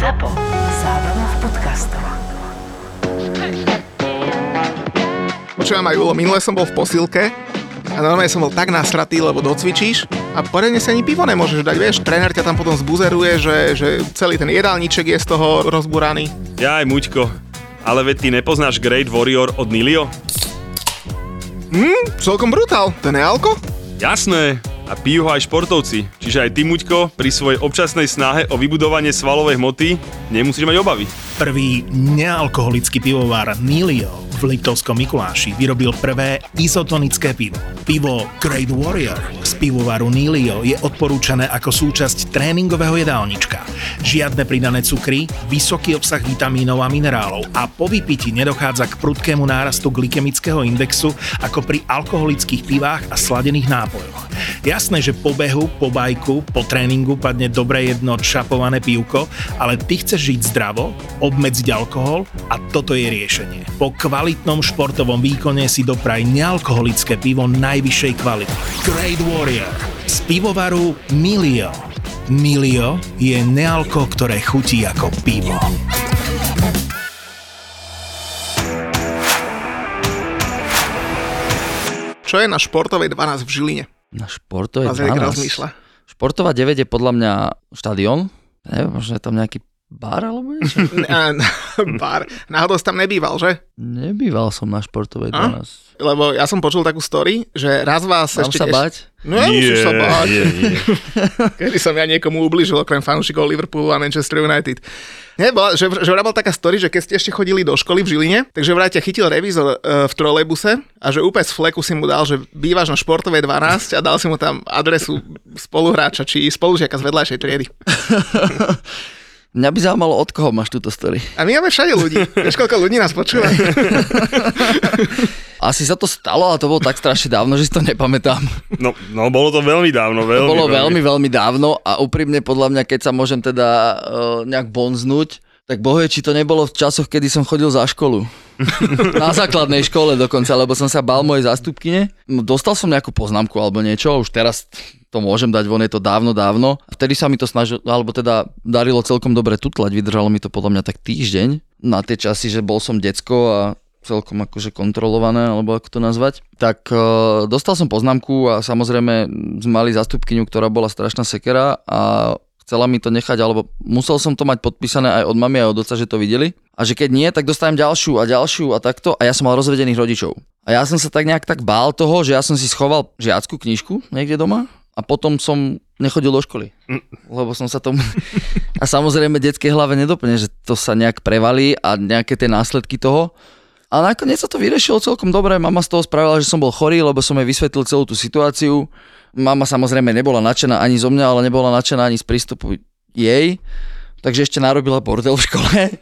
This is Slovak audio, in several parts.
ZAPO. Zábrná v podcastov. Počujem aj Julo, minule som bol v posilke a normálne som bol tak nasratý, lebo docvičíš a poriadne si ani pivo nemôžeš dať, vieš, tréner ťa tam potom zbuzeruje, že, že celý ten jedálniček je z toho rozburaný. Jaj, Muťko, ale veď ty nepoznáš Great Warrior od Nilio? Hm, celkom brutál, to je alko? Jasné, a pijú ho aj športovci. Čiže aj ty, Muťko, pri svojej občasnej snahe o vybudovanie svalovej hmoty nemusíš mať obavy. Prvý nealkoholický pivovar Nilio v Liptovskom Mikuláši vyrobil prvé izotonické pivo. Pivo Great Warrior z pivovaru Nilio je odporúčané ako súčasť tréningového jedálnička. Žiadne pridané cukry, vysoký obsah vitamínov a minerálov a po vypiti nedochádza k prudkému nárastu glykemického indexu ako pri alkoholických pivách a sladených nápojoch. Jasné, že po behu, po bajku, po tréningu padne dobre jedno čapované pivko, ale ty chceš žiť zdravo, obmedziť alkohol a toto je riešenie. Po kvalitnom športovom výkone si dopraj nealkoholické pivo najvyššej kvality. Great Warrior z pivovaru Milio. Milio je nealko, ktoré chutí ako pivo. Čo je na športovej 12 v Žiline? Na športovej A Zdenek 12. rozmýšľa. Športová 9 je podľa mňa štadión. Neviem, možno je tam nejaký bar alebo niečo. Bar. Náhodou si tam nebýval, že? Nebýval som na športovej A? 12. Lebo ja som počul takú story, že raz vás Mám ešte... sa bať? No, nemusíš sa báť. nie, nie. Kedy som ja niekomu ubližil, okrem fanúšikov Liverpoolu a Manchester United. Nie, bola, že, že vraj bola taká story, že keď ste ešte chodili do školy v Žiline, takže vraj ťa chytil revízor e, v trolejbuse a že úplne z fleku si mu dal, že bývaš na športovej 12 a dal si mu tam adresu spoluhráča či spolužiaka z vedľajšej triedy. Mňa by zaujímalo, od koho máš túto story. A my máme všade ľudí. Vieš, koľko ľudí nás počúva? Asi sa to stalo, ale to bolo tak strašne dávno, že si to nepamätám. No, no, bolo to veľmi dávno, To veľmi, bolo veľmi, veľmi dávno a úprimne podľa mňa, keď sa môžem teda uh, nejak bonznúť, tak bohe, či to nebolo v časoch, kedy som chodil za školu. Na základnej škole dokonca, lebo som sa bal mojej zástupkyne. Dostal som nejakú poznámku alebo niečo, už teraz to môžem dať von, je to dávno, dávno. Vtedy sa mi to snažilo, alebo teda darilo celkom dobre tutlať, vydržalo mi to podľa mňa tak týždeň na tie časy, že bol som decko a celkom akože kontrolované, alebo ako to nazvať. Tak e, dostal som poznámku a samozrejme sme mali zastupkyňu, ktorá bola strašná sekera a chcela mi to nechať, alebo musel som to mať podpísané aj od mamy aj od oca, že to videli. A že keď nie, tak dostanem ďalšiu a ďalšiu a takto. A ja som mal rozvedených rodičov. A ja som sa tak nejak tak bál toho, že ja som si schoval žiackú knižku niekde doma a potom som nechodil do školy. Lebo som sa tomu... A samozrejme detskej hlave nedoplne, že to sa nejak prevalí a nejaké tie následky toho. A nakoniec sa to vyriešilo celkom dobre. Mama z toho spravila, že som bol chorý, lebo som jej vysvetlil celú tú situáciu. Mama samozrejme nebola nadšená ani zo mňa, ale nebola nadšená ani z prístupu jej. Takže ešte narobila bordel v škole.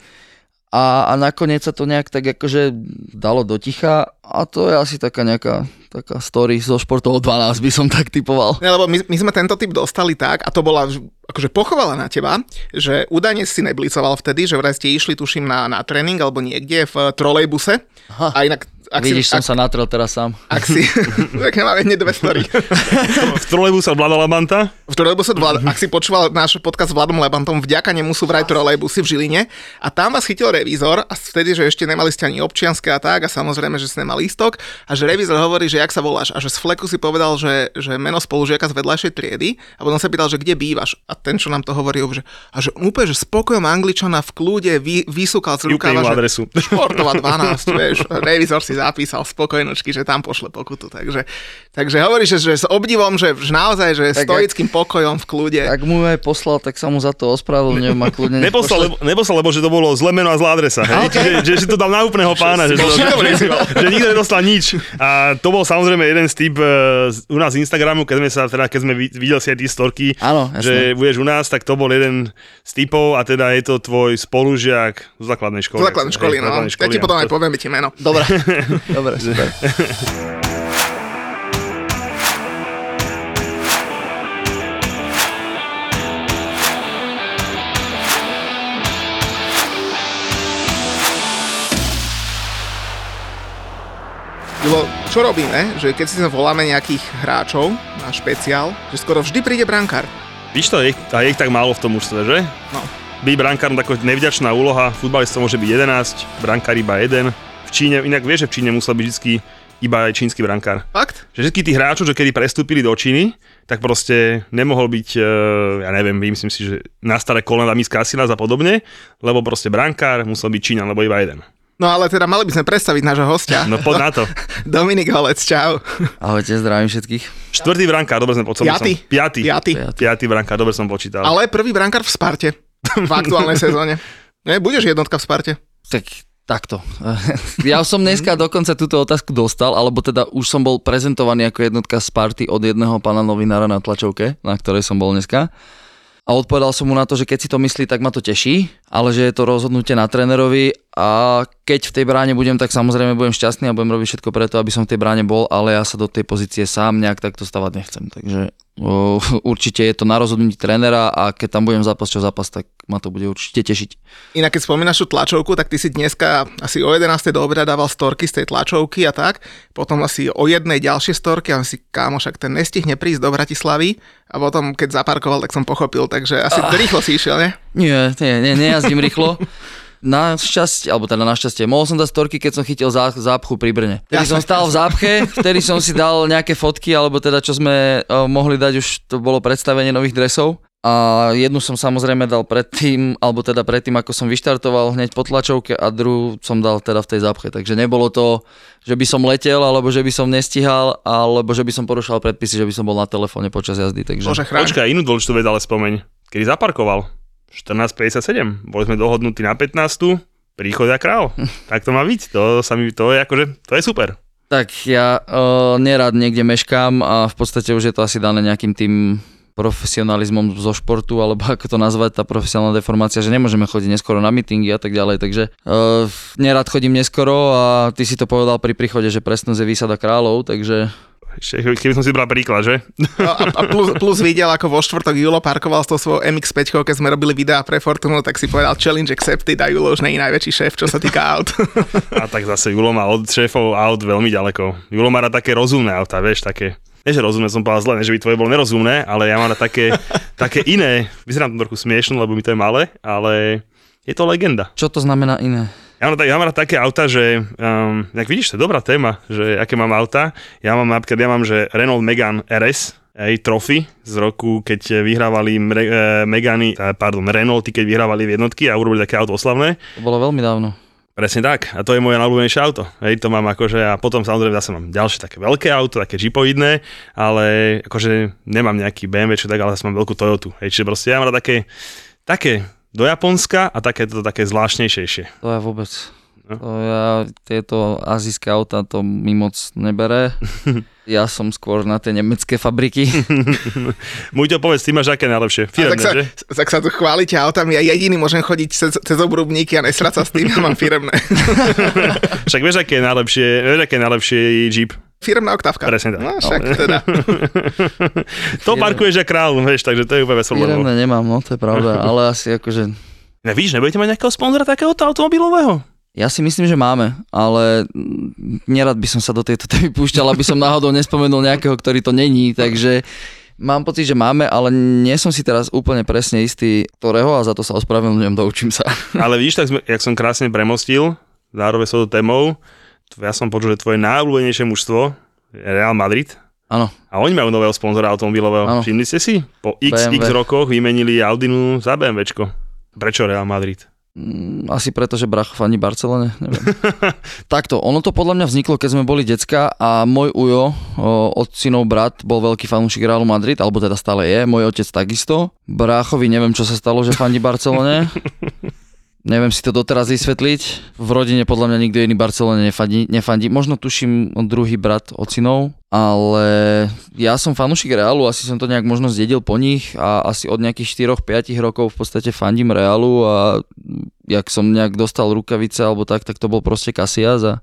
A, a nakoniec sa to nejak tak akože dalo do ticha a to je asi taká nejaká taká story zo športov 12 by som tak typoval. Ne, lebo my, my sme tento typ dostali tak, a to bola akože pochovala na teba, že údajne si neblicoval vtedy, že vraj ste išli, tuším, na, na tréning alebo niekde v trolejbuse. Aha. A inak, ak Vidíš, si, som ak, sa natrel teraz sám. ak si, tak nemáme hneď dve story. V trolejbuse Vlada Labanta. V trolejbuse, Vlad, ak si počúval náš podcast s Vladom Lebantom, vďaka nemu sú vraj trolejbusy v Žiline a tam vás chytil revízor a vtedy, že ešte nemali ste ani občianske a tak a samozrejme, že ste nemali lístok a že revízor hovorí, že jak sa voláš a že z fleku si povedal, že, že meno spolužiaka z vedľajšej triedy a potom sa pýtal, že kde bývaš a ten, čo nám to hovoril, že, a že úplne, že spokojom angličana v kľude vy, vysúkal z rukáva, že adresu. športová 12, vieš, revízor si zapísal spokojnočky, že tam pošle pokutu, takže, takže hovoríš, že, že s obdivom, že, že naozaj, že Tak stoickým pokojom v kľude. Ak mu aj poslal, tak sa mu za to ospravedlňujem a kľudne Neposlal, lebo, neposlal, lebo že to bolo zlé meno a zlá adresa. Hej? Čiže, že, že, to dal na úplného pána. Že, to, že, že, že nikto nedostal nič. A to bol samozrejme jeden z typ uh, u nás z Instagramu, keď sme sa, teda, keď sme vid- videli si aj tie storky, Áno, že budeš u nás, tak to bol jeden z typov a teda je to tvoj spolužiak z základnej školy. Z základnej školy, Hej, no. základnej Ja ti potom aj To- poviem ti meno. Dobre, dobre, super. Lebo čo robíme, že keď si sa voláme nejakých hráčov na špeciál, že skoro vždy príde brankár. Víš to, je, a je ich tak málo v tom mužstve, že? No. byť brankárom taká nevďačná úloha, futbalistov môže byť 11, brankár iba jeden. V Číne, inak vieš, že v Číne musel byť vždy iba aj čínsky brankár. Fakt? Že všetky tí hráčov, že kedy prestúpili do Číny, tak proste nemohol byť, e, ja neviem, myslím si, že na staré kolena Miss Casillas a podobne, lebo proste brankár musel byť Číňan, lebo iba jeden. No ale teda mali by sme predstaviť nášho hostia. No poď na to. Dominik Holec, čau. Ahojte, zdravím všetkých. Štvrtý brankár, dobre som počítal. Piaty. Piatý. Piaty. Piatý brankár, dobre som počítal. Ale prvý brankár v Sparte v aktuálnej sezóne. Ne, budeš jednotka v Sparte. Tak takto. Ja som dneska dokonca túto otázku dostal, alebo teda už som bol prezentovaný ako jednotka z party od jedného pána novinára na tlačovke, na ktorej som bol dneska. A odpovedal som mu na to, že keď si to myslí, tak ma to teší, ale že je to rozhodnutie na trénerovi a keď v tej bráne budem, tak samozrejme budem šťastný a budem robiť všetko preto, aby som v tej bráne bol, ale ja sa do tej pozície sám nejak takto stavať nechcem. Takže o, určite je to na rozhodnutí trénera a keď tam budem zápas čo zápas, tak ma to bude určite tešiť. Inak keď spomínaš tú tlačovku, tak ty si dneska asi o 11. do obeda dával storky z tej tlačovky a tak. Potom asi o jednej ďalšie storky a si kámo, však ten nestihne prísť do Bratislavy. A potom, keď zaparkoval, tak som pochopil, takže asi ah. rýchlo si išiel, ne? Nie, nie, nie, nejazdím rýchlo. Na šťastie, alebo teda na šťastie, mohol som dať storky, keď som chytil zá, zápchu pri Brne. Vtedy som stál v zápche, vtedy som si dal nejaké fotky, alebo teda čo sme uh, mohli dať, už to bolo predstavenie nových dresov. A jednu som samozrejme dal predtým, alebo teda predtým, ako som vyštartoval hneď po tlačovke a druhú som dal teda v tej zápche. Takže nebolo to, že by som letel, alebo že by som nestihal, alebo že by som porušal predpisy, že by som bol na telefóne počas jazdy. Takže... Bože. Počkaj, inú dôležitú vec ale spomeň. Kedy zaparkoval? 14.57. Boli sme dohodnutí na 15. Príchodia král. tak to má byť. To, sa mi, to je akože, to je super. Tak ja uh, nerad niekde meškám a v podstate už je to asi dané nejakým tým profesionalizmom zo športu, alebo ako to nazvať, tá profesionálna deformácia, že nemôžeme chodiť neskoro na meetingy a tak ďalej, takže uh, nerad chodím neskoro a ty si to povedal pri príchode, že presnosť je výsada kráľov, takže keby som si bral príklad, že? No a, a plus, plus videl, ako vo štvrtok Julo parkoval s tou svojou MX-5, keď sme robili videá pre Fortunu, tak si povedal challenge accepted a Julo už nie je najväčší šéf, čo sa týka aut. A tak zase Julo má od šéfov aut veľmi ďaleko. Julo má rád také rozumné auta, vieš, také nie že rozumné som povedal zle, ne, že by tvoje bolo nerozumné, ale ja mám také, také iné, vyzerám to trochu smiešno, lebo mi to je malé, ale je to legenda. Čo to znamená iné? Ja mám, ja mám také auta, že, um, jak vidíš, to je dobrá téma, že aké mám auta. Ja mám napríklad, ja mám, že Renault Megane RS, aj Trophy z roku, keď vyhrávali Mre, e, Megany, pardon, Renaulty, keď vyhrávali v jednotky a urobili také auto oslavné. To bolo veľmi dávno. Presne tak. A to je moje najľúbenejšie auto. Hej, to mám akože a potom samozrejme zase mám ďalšie také veľké auto, také jeepoidné, ale akože nemám nejaký BMW, čo tak, ale zase mám veľkú Toyotu. Hej, čiže proste ja mám také, také do Japonska a také to také zvláštnejšie. To ja vôbec. No. To ja, tieto azijské auta to mi moc nebere. Ja som skôr na tie nemecké fabriky. Môj to povedz, ty máš aké najlepšie? Firemné, tak, sa, že? tak sa tu chválite autami, ja jediný môžem chodiť cez, cez obrubníky a nesrať sa s tým, ja mám firemné. Však vieš, aké je najlepšie, vieš, aké je najlepšie Jeep? Firmná oktávka. Presne tak. No, však teda. to parkuješ ako král, vieš, takže to je úplne veselé. Firemné nemám, no to je pravda, ale asi akože... Ne, víš, nebudete mať nejakého sponzora takéhoto automobilového? Ja si myslím, že máme, ale nerad by som sa do tejto témy púšťal, aby som náhodou nespomenul nejakého, ktorý to není, takže mám pocit, že máme, ale nie som si teraz úplne presne istý, ktorého a za to sa ospravedlňujem, doučím sa. Ale vidíš, tak sme, jak som krásne premostil, zároveň s tou témou, ja som počul, že tvoje najobľúbenejšie mužstvo je Real Madrid. Áno. A oni majú nového sponzora automobilového. Ano. Všimli ste si? Po x, BMW. x rokoch vymenili Audinu za BMWčko. Prečo Real Madrid? Mm, asi preto, že bracho fani Barcelone, neviem. Takto, ono to podľa mňa vzniklo, keď sme boli decka a môj ujo, otcinov brat, bol veľký fanúšik Realu Madrid, alebo teda stále je, môj otec takisto. Bráchovi neviem, čo sa stalo, že fani Barcelone. Neviem si to doteraz vysvetliť. V rodine podľa mňa nikto iný Barcelone nefandí. nefandí. Možno tuším druhý brat ocinov, ale ja som fanúšik Realu, asi som to nejak možno zdedil po nich a asi od nejakých 4-5 rokov v podstate fandím Realu a jak som nejak dostal rukavice alebo tak, tak to bol proste Casillas a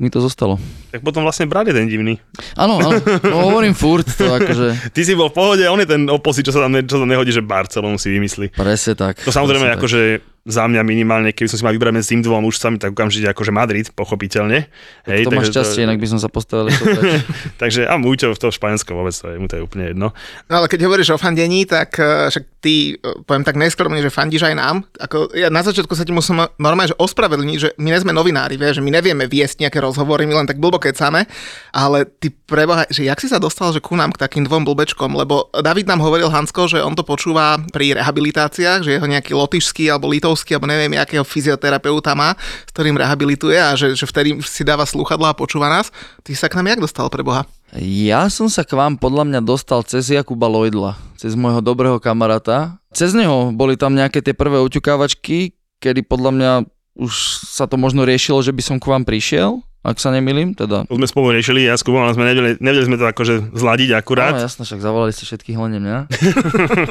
mi to zostalo. Tak potom vlastne brat je ten divný. Áno, áno, no, hovorím furt, to akože... Ty si bol v pohode, on je ten oposit, čo sa tam, ne, čo sa tam nehodí, že Barcelonu si vymyslí. Presne tak. To samozrejme akože za mňa minimálne, keby som si mal vybrať medzi tým dvom mužcami, tak okamžite akože Madrid, pochopiteľne. Hej, to máš šťastie, inak by som sa postavil. takže a Múťo v to Španielsko vôbec, to je, mu to je úplne jedno. No ale keď hovoríš o fandení, tak eh, však ty, eh, poviem tak neskromne, že fandíš aj nám. Ako, ja na začiatku sa ti musím normálne že ospravedlniť, že my nie sme novinári, vieš, že my nevieme viesť nejaké rozhovory, my len tak blbo kecame, ale ty preboha, že jak si sa dostal že ku nám k takým dvom blbečkom, lebo David nám hovoril Hansko, že on to počúva pri rehabilitáciách, že jeho nejaký lotyšský alebo litovský, alebo neviem, akého fyzioterapeuta má, s ktorým rehabilituje a že, že vtedy si dáva slúchadla a počúva nás. Ty sa k nám jak dostal pre Boha? Ja som sa k vám podľa mňa dostal cez Jakuba Lojdla, cez môjho dobrého kamaráta. Cez neho boli tam nejaké tie prvé uťukávačky, kedy podľa mňa už sa to možno riešilo, že by som k vám prišiel, ak sa nemýlim, teda. To sme spolu riešili, ja s Kubom, ale sme nevedeli, nevedeli sme to akože zladiť akurát. No jasné, však zavolali ste všetkých, len mňa.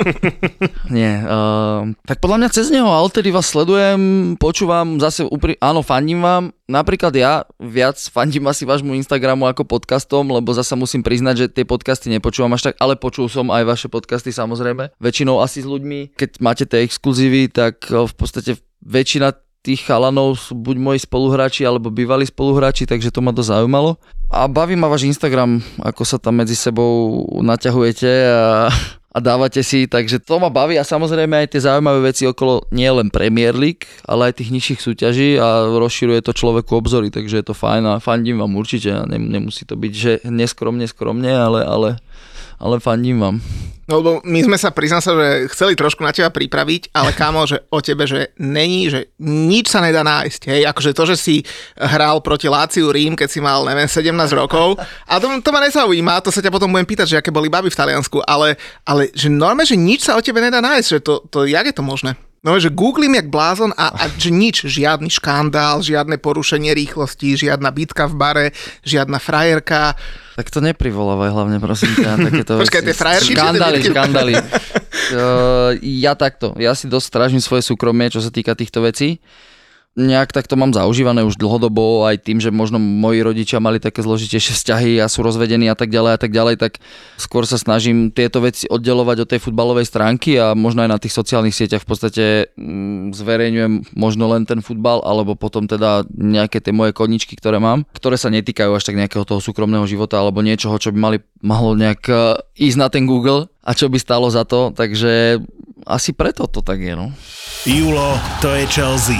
Nie, uh, tak podľa mňa cez neho, ale tedy vás sledujem, počúvam, zase upri- áno, fandím vám. Napríklad ja viac fandím asi vášmu Instagramu ako podcastom, lebo zase musím priznať, že tie podcasty nepočúvam až tak, ale počul som aj vaše podcasty samozrejme. Väčšinou asi s ľuďmi, keď máte tie exkluzívy, tak eh, v podstate väčšina tých chalanov sú buď moji spoluhráči alebo bývalí spoluhráči, takže to ma to zaujímalo. A baví ma váš Instagram, ako sa tam medzi sebou naťahujete a, a dávate si, takže to ma baví a samozrejme aj tie zaujímavé veci okolo nie len Premier League, ale aj tých nižších súťaží a rozširuje to človeku obzory, takže je to fajn a fandím vám určite, nemusí to byť, že neskromne, skromne, ale, ale ale fandím vám. No lebo my sme sa, priznám sa, že chceli trošku na teba pripraviť, ale kámo, že o tebe, že není, že nič sa nedá nájsť. Hej, akože to, že si hral proti Láciu Rím, keď si mal, neviem, 17 rokov, a to, to ma nezaujíma, to sa ťa potom budem pýtať, že aké boli baby v Taliansku, ale, ale že normálne, že nič sa o tebe nedá nájsť, že to, to jak je to možné? No, že googlím jak blázon a, a že nič, žiadny škandál, žiadne porušenie rýchlosti, žiadna bitka v bare, žiadna frajerka. Tak to neprivolávaj hlavne, prosím ťa, takéto Počkaj, tie frajerky? Škandály, škandály. uh, ja takto, ja si dosť strážim svoje súkromie, čo sa týka týchto vecí nejak tak to mám zaužívané už dlhodobo, aj tým, že možno moji rodičia mali také zložitejšie vzťahy a sú rozvedení a tak ďalej a tak ďalej, tak skôr sa snažím tieto veci oddelovať od tej futbalovej stránky a možno aj na tých sociálnych sieťach v podstate mm, zverejňujem možno len ten futbal, alebo potom teda nejaké tie moje koničky, ktoré mám, ktoré sa netýkajú až tak nejakého toho súkromného života alebo niečoho, čo by mali, malo nejak e, ísť na ten Google a čo by stalo za to, takže asi preto to tak je, no. Julo, to je Chelsea.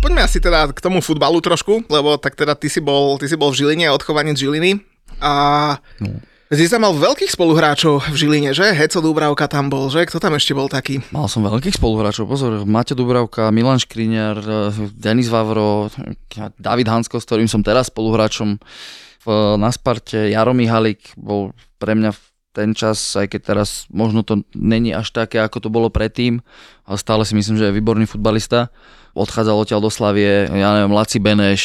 Poďme asi teda k tomu futbalu trošku, lebo tak teda ty si bol, ty si bol v Žiline, odchovanec Žiliny a no. Si mal veľkých spoluhráčov v Žiline, že? Heco Dubravka tam bol, že? Kto tam ešte bol taký? Mal som veľkých spoluhráčov, pozor, Maťo Dubravka, Milan Škriňar, Denis Vavro, David Hansko, s ktorým som teraz spoluhráčom v, na Sparte, Jaro Mihalik bol pre mňa ten čas, aj keď teraz možno to není až také, ako to bolo predtým, ale stále si myslím, že je výborný futbalista. Odchádzal odtiaľ do Slavie, ja neviem, Laci Beneš,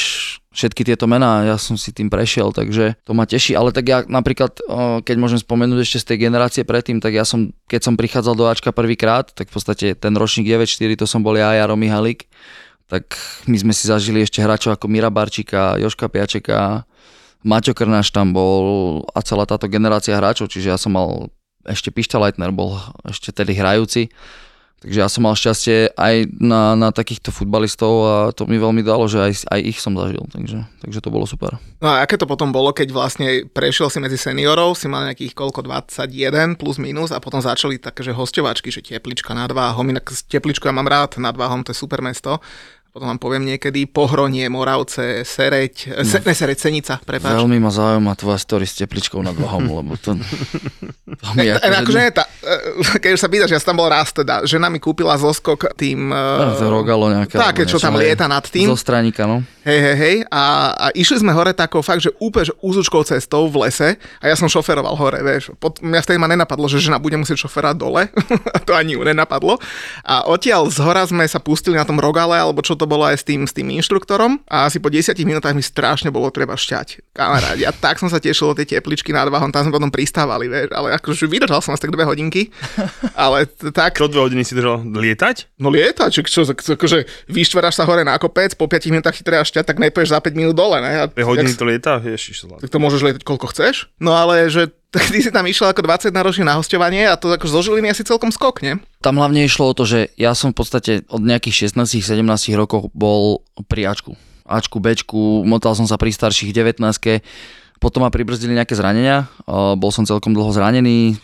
všetky tieto mená, ja som si tým prešiel, takže to ma teší, ale tak ja napríklad, keď môžem spomenúť ešte z tej generácie predtým, tak ja som, keď som prichádzal do Ačka prvýkrát, tak v podstate ten ročník 9-4, to som bol ja Jaro Mihalik, tak my sme si zažili ešte hráčov ako Mira Barčika, Joška Piačeka, Maťo Krnáš tam bol a celá táto generácia hráčov, čiže ja som mal, ešte Pišta Leitner bol ešte tedy hrajúci, takže ja som mal šťastie aj na, na takýchto futbalistov a to mi veľmi dalo, že aj, aj ich som zažil, takže, takže to bolo super. No a aké to potom bolo, keď vlastne prešiel si medzi seniorov, si mal nejakých koľko, 21 plus minus a potom začali také, že hostovačky, že Teplička nad Váhom, inak Tepličku ja mám rád, nad Váhom to je super mesto, potom vám poviem niekedy, Pohronie, Moravce, Sereď, se, ne Sereď, Senica, prepáč. Veľmi ma zaujíma tvoja story s tepličkou nad Vahom, lebo to... to mi E, akože- akože nie, tá, e, keď už sa pýtaš, ja som tam bol raz teda, žena mi kúpila zoskok tým... No, e, to rogalo nejaké. Také, čo tam lieta nad tým. Zo straníka, no. Hej, hej, hej. A, a išli sme hore takou fakt, že úplne že úzučkou cestou v lese a ja som šoferoval hore, vieš. Pod, mňa vtedy ma nenapadlo, že žena bude musieť šoferovať dole. to ani ju nenapadlo. A odtiaľ z hora sme sa pustili na tom rogale, alebo čo to bolo aj s tým, s tým inštruktorom. A asi po 10 minútach mi strašne bolo treba šťať. Kamarádi, a tak som sa tešil do tej tepličky nad váhom, tam sme potom pristávali, vieš. Ale akože vydržal som asi tak dve hodinky. Ale tak, Čo dve hodiny si držal? Lietať? No lieta, čo, čo, akože vyštveráš sa hore na kopec, po 5 minútach ti treba šťať, tak nepoješ za 5 minút dole, ne? A, Dve hodiny jak- to lieta? Ježiš, tak to môžeš lietať koľko chceš. No ale že tak ty si tam išiel ako 20 ročný na hostovanie a to ako zo Žiliny asi celkom skok, nie? Tam hlavne išlo o to, že ja som v podstate od nejakých 16-17 rokov bol pri Ačku. Ačku, Bčku, motal som sa pri starších 19 potom ma pribrzdili nejaké zranenia, bol som celkom dlho zranený,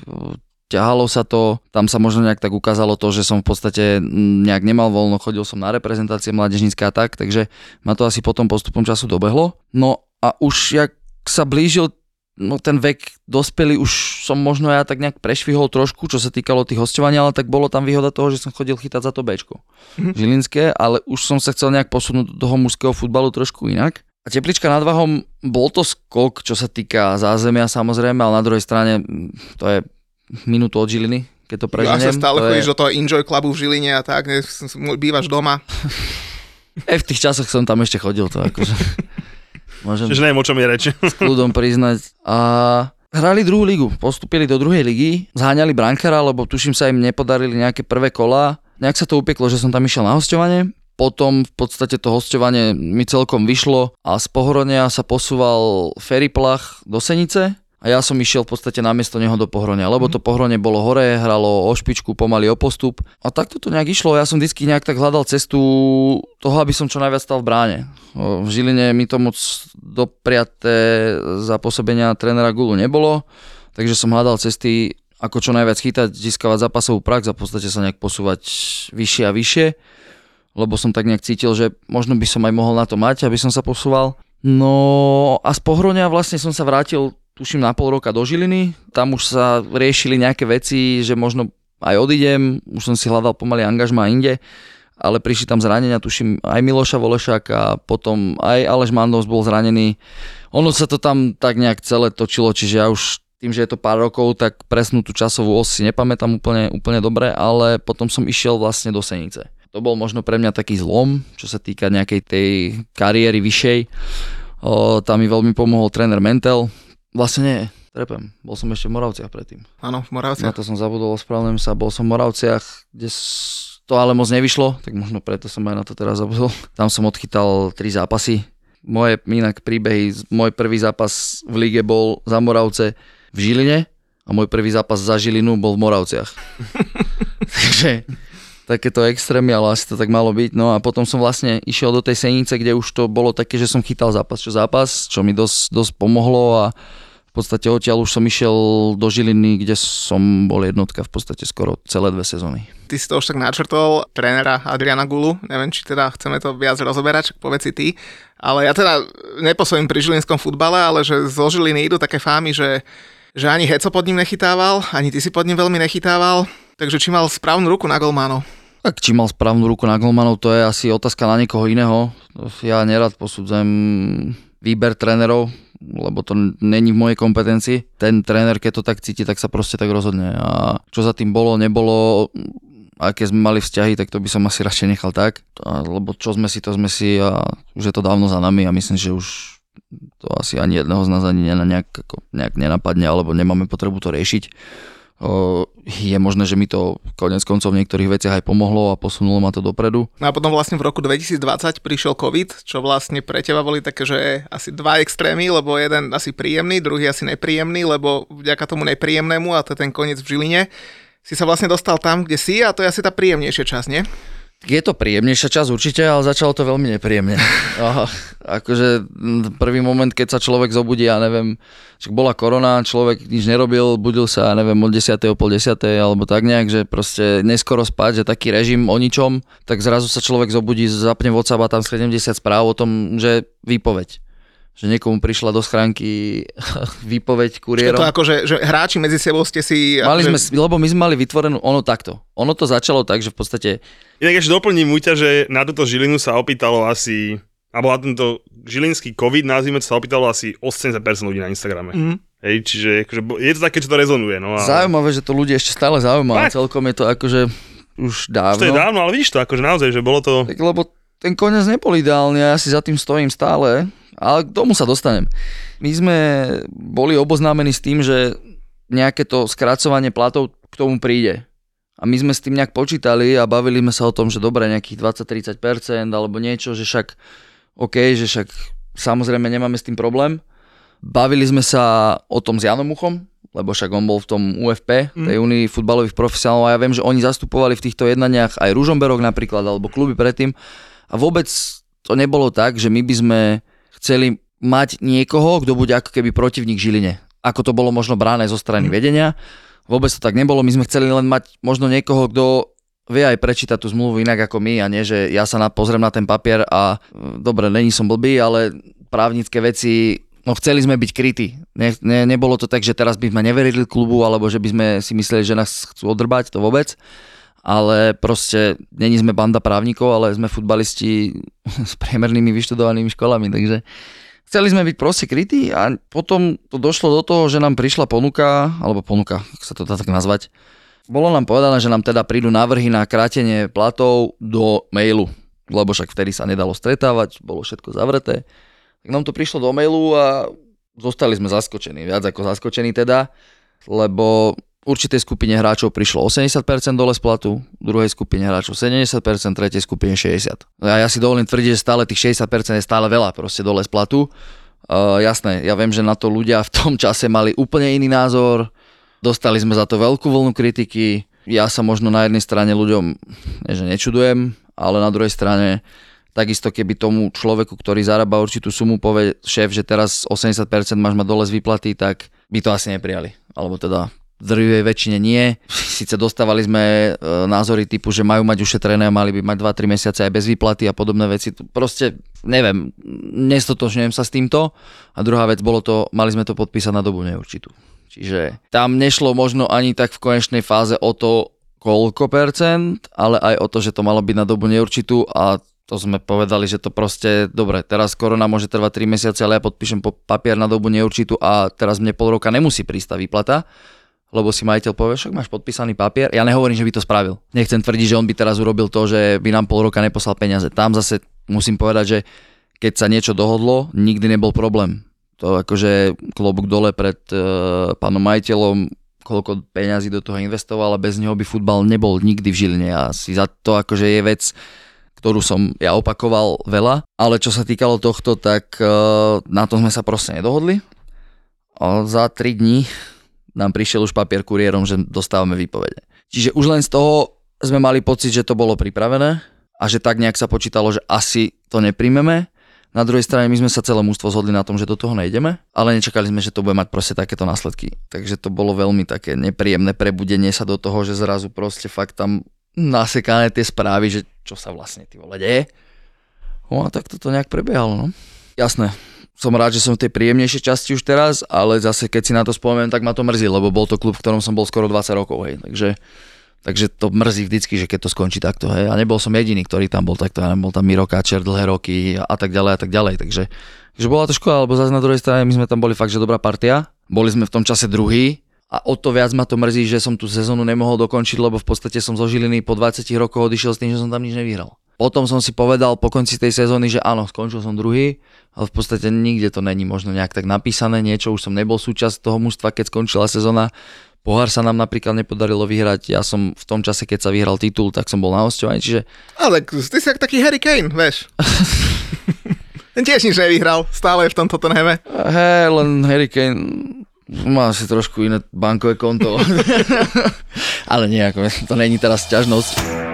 ťahalo sa to, tam sa možno nejak tak ukázalo to, že som v podstate nejak nemal voľno, chodil som na reprezentácie mládežnícke a tak, takže ma to asi potom postupom času dobehlo. No a už jak sa blížil no ten vek dospelý už som možno ja tak nejak prešvihol trošku, čo sa týkalo tých hostovania, ale tak bolo tam výhoda toho, že som chodil chytať za to Bčko. Žilinské, ale už som sa chcel nejak posunúť do toho mužského futbalu trošku inak. A teplička nad Vahom, bol to skok, čo sa týka zázemia samozrejme, ale na druhej strane mm, to je minútu od Žiliny, keď to Ja preženiem. sa stále chodíš je, do toho Enjoy Clubu v Žiline a tak, bývaš doma. e, v tých časoch som tam ešte chodil, to akože... Môžem Čiže neviem, o čom je reč. s kľudom priznať. A hrali druhú ligu, postupili do druhej ligy, zháňali brankára, lebo tuším sa im nepodarili nejaké prvé kola. Nejak sa to upeklo, že som tam išiel na hostovanie. Potom v podstate to hostovanie mi celkom vyšlo a z Pohronia sa posúval feriplach do Senice a ja som išiel v podstate namiesto neho do Pohronia, lebo to Pohronie bolo hore, hralo o špičku, pomaly o postup a takto to nejak išlo. Ja som vždy nejak tak hľadal cestu toho, aby som čo najviac stal v bráne. V Žiline mi to moc dopriaté za pôsobenia trénera Gulu nebolo, takže som hľadal cesty, ako čo najviac chytať, získavať zápasovú prax a v podstate sa nejak posúvať vyššie a vyššie, lebo som tak nejak cítil, že možno by som aj mohol na to mať, aby som sa posúval. No a z Pohronia vlastne som sa vrátil, tuším, na pol roka do Žiliny. Tam už sa riešili nejaké veci, že možno aj odídem, už som si hľadal pomaly angažma inde, ale prišli tam zranenia, tuším aj Miloša Volešák a potom aj Aleš Mandovs bol zranený. Ono sa to tam tak nejak celé točilo, čiže ja už tým, že je to pár rokov, tak presnú tú časovú os si nepamätám úplne, úplne dobre, ale potom som išiel vlastne do Senice. To bol možno pre mňa taký zlom, čo sa týka nejakej tej kariéry vyššej. O, tam mi veľmi pomohol tréner Mentel. Vlastne nie, trepem, bol som ešte v Moravciach predtým. Áno, v Na Moravciach. to som zabudol, ospravedlňujem sa, bol som v Moravciach, kde to ale moc nevyšlo, tak možno preto som aj na to teraz zabudol. Tam som odchytal tri zápasy. Moje inak príbehy, môj prvý zápas v lige bol za Moravce v Žiline a môj prvý zápas za Žilinu bol v Moravciach. Takže takéto extrémy, ale asi to tak malo byť. No a potom som vlastne išiel do tej Senice, kde už to bolo také, že som chytal zápas čo zápas, čo mi dosť, dosť pomohlo a v podstate odtiaľ už som išiel do Žiliny, kde som bol jednotka v podstate skoro celé dve sezóny. Ty si to už tak načrtol, trénera Adriana Gulu, neviem, či teda chceme to viac rozoberať, povedz si ty, ale ja teda nepôsobím pri žilinskom futbale, ale že zo Žiliny idú také fámy, že, že ani Heco pod ním nechytával, ani ty si pod ním veľmi nechytával, takže či mal správnu ruku na golmánov. Tak či mal správnu ruku na golmanov, to je asi otázka na niekoho iného. Ja nerad posudzujem výber trénerov, lebo to není v mojej kompetencii. Ten tréner, keď to tak cíti, tak sa proste tak rozhodne. A čo za tým bolo, nebolo, aké sme mali vzťahy, tak to by som asi radšej nechal tak. A, lebo čo sme si, to sme si a už je to dávno za nami a myslím, že už to asi ani jedného z nás ani nejak, nejak nenapadne, alebo nemáme potrebu to riešiť. Je možné, že mi to konec koncov v niektorých veciach aj pomohlo a posunulo ma to dopredu. No a potom vlastne v roku 2020 prišiel COVID, čo vlastne pre teba boli také, že asi dva extrémy, lebo jeden asi príjemný, druhý asi nepríjemný, lebo vďaka tomu nepríjemnému, a to je ten koniec v Žiline, si sa vlastne dostal tam, kde si a to je asi tá príjemnejšia časť, nie? Je to príjemnejšia časť určite, ale začalo to veľmi nepríjemne. Aha, akože prvý moment, keď sa človek zobudí, ja neviem, že bola korona, človek nič nerobil, budil sa, ja neviem, od 10. o pol 10. alebo tak nejak, že proste neskoro spať, že taký režim o ničom, tak zrazu sa človek zobudí, zapne WhatsApp a tam 70 správ o tom, že výpoveď že niekomu prišla do schránky výpoveď Je kuriérom. to ako, že, že hráči medzi sebou ste si... Mali akože, sme, lebo my sme mali vytvorenú, ono takto. Ono to začalo tak, že v podstate Inak ešte doplním Muťa, že na túto Žilinu sa opýtalo asi, alebo na tento žilinský COVID, nazvime to, sa opýtalo asi 80% ľudí na Instagrame. Mhm. Hej, čiže akože, je to také, čo to rezonuje. No, a... Zaujímavé, že to ľudia ešte stále zaujíma. Celkom je to akože už dávno. To je dávno, ale vidíš to, akože naozaj, že bolo to... Tak lebo ten koniec nebol ideálny a ja si za tým stojím stále, ale k tomu sa dostanem. My sme boli oboznámení s tým, že nejaké to skracovanie platov k tomu príde. A my sme s tým nejak počítali a bavili sme sa o tom, že dobre, nejakých 20-30% alebo niečo, že však OK, že však samozrejme nemáme s tým problém. Bavili sme sa o tom s Janom Uchom, lebo však on bol v tom UFP, tej Unii futbalových profesionálov a ja viem, že oni zastupovali v týchto jednaniach aj Ružomberok napríklad, alebo kluby predtým a vôbec to nebolo tak, že my by sme chceli mať niekoho, kto bude ako keby protivník Žiline. Ako to bolo možno bráne zo strany vedenia. Vôbec to tak nebolo, my sme chceli len mať možno niekoho, kto vie aj prečítať tú zmluvu inak ako my a nie, že ja sa na, pozriem na ten papier a e, dobre, není som blbý, ale právnické veci, no chceli sme byť krytí. Ne, ne, nebolo to tak, že teraz by sme neverili klubu, alebo že by sme si mysleli, že nás chcú odrbať, to vôbec. Ale proste není sme banda právnikov, ale sme futbalisti s priemernými vyštudovanými školami, takže chceli sme byť proste krytí a potom to došlo do toho, že nám prišla ponuka, alebo ponuka, ak sa to dá tak nazvať, bolo nám povedané, že nám teda prídu návrhy na krátenie platov do mailu, lebo však vtedy sa nedalo stretávať, bolo všetko zavreté. Tak nám to prišlo do mailu a zostali sme zaskočení, viac ako zaskočení teda, lebo určitej skupine hráčov prišlo 80% dole z druhej skupine hráčov 70%, tretej skupine 60%. A ja si dovolím tvrdiť, že stále tých 60% je stále veľa proste dole z. Uh, jasné, ja viem, že na to ľudia v tom čase mali úplne iný názor, dostali sme za to veľkú vlnu kritiky, ja sa možno na jednej strane ľuďom nie, že nečudujem, ale na druhej strane takisto keby tomu človeku, ktorý zarába určitú sumu, povie šéf, že teraz 80% máš mať dole z výplaty, tak by to asi neprijali. Alebo teda drvivej väčšine nie. Sice dostávali sme e, názory typu, že majú mať ušetrené a mali by mať 2-3 mesiace aj bez výplaty a podobné veci. Proste neviem, nestotožňujem sa s týmto. A druhá vec, bolo to, mali sme to podpísať na dobu neurčitú. Čiže tam nešlo možno ani tak v konečnej fáze o to, koľko percent, ale aj o to, že to malo byť na dobu neurčitú a to sme povedali, že to proste, dobre, teraz korona môže trvať 3 mesiace, ale ja podpíšem po papier na dobu neurčitú a teraz mne pol roka nemusí prísť tá výplata, lebo si majiteľ povie, však máš podpísaný papier. Ja nehovorím, že by to spravil. Nechcem tvrdiť, že on by teraz urobil to, že by nám pol roka neposlal peniaze. Tam zase musím povedať, že keď sa niečo dohodlo, nikdy nebol problém. To akože klobúk dole pred uh, pánom majiteľom, koľko peňazí do toho investoval a bez neho by futbal nebol nikdy v Žiline. A si za to akože je vec, ktorú som ja opakoval veľa. Ale čo sa týkalo tohto, tak uh, na tom sme sa proste nedohodli. A za 3 dní nám prišiel už papier kuriérom, že dostávame výpovede. Čiže už len z toho sme mali pocit, že to bolo pripravené a že tak nejak sa počítalo, že asi to nepríjmeme. Na druhej strane my sme sa celé mústvo zhodli na tom, že do toho nejdeme, ale nečakali sme, že to bude mať proste takéto následky. Takže to bolo veľmi také nepríjemné prebudenie sa do toho, že zrazu proste fakt tam nasekané tie správy, že čo sa vlastne ty vole deje. No a tak toto nejak prebiehalo, no. Jasné, som rád, že som v tej príjemnejšej časti už teraz, ale zase keď si na to spomeniem, tak ma to mrzí, lebo bol to klub, v ktorom som bol skoro 20 rokov, hej. Takže, takže to mrzí vždycky, že keď to skončí takto, hej. A nebol som jediný, ktorý tam bol takto, ja bol tam Miro Káčer dlhé roky a, tak ďalej a tak ďalej. Takže, takže bola to škoda, lebo zase na druhej strane my sme tam boli fakt, že dobrá partia. Boli sme v tom čase druhý, a o to viac ma to mrzí, že som tú sezónu nemohol dokončiť, lebo v podstate som zo Žiliny po 20 rokoch odišiel s tým, že som tam nič nevyhral. Potom som si povedal po konci tej sezóny, že áno, skončil som druhý, ale v podstate nikde to není možno nejak tak napísané, niečo už som nebol súčasť toho mužstva, keď skončila sezóna. Pohár sa nám napríklad nepodarilo vyhrať, ja som v tom čase, keď sa vyhral titul, tak som bol na hosťovaní, čiže Ale ty si taký Harry Kane, vieš. Ten tiež nič nevyhral, stále je v tomto Tottenhame. hej, len Harry Kane má asi trošku iné bankové konto. ale nejako, to není teraz ťažnosť.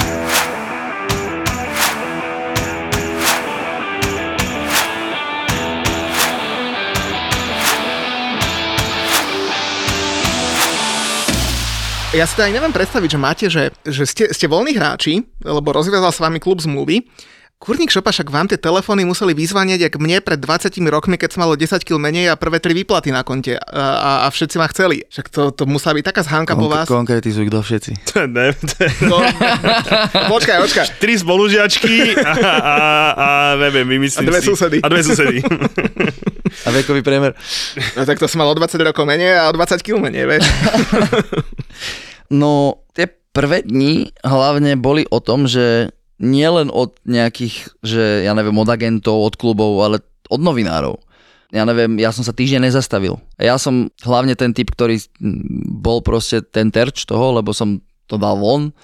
Ja si to aj neviem predstaviť, že máte, že, že ste, ste voľní hráči, lebo rozviazal s vami klub zmluvy, Kurník Šopa, však vám tie telefóny museli vyzvanieť, jak mne pred 20 rokmi, keď som malo 10 kg menej a prvé tri výplaty na konte a, a, a všetci ma chceli. Však to, to musela byť taká zhánka po vás. Konkretizuj, kto všetci. ne. No, počkaj, počkaj. Tri spolužiačky a, a, a neviem, vymyslím A dve si. susedy. A dve susedy. A vekový priemer. No tak to som mal o 20 rokov menej a o 20 kg menej, vieš. No, tie prvé dni hlavne boli o tom, že nielen od nejakých, že ja neviem, od agentov, od klubov, ale od novinárov. Ja neviem, ja som sa týždeň nezastavil. Ja som hlavne ten typ, ktorý bol proste ten terč toho, lebo som to dal von.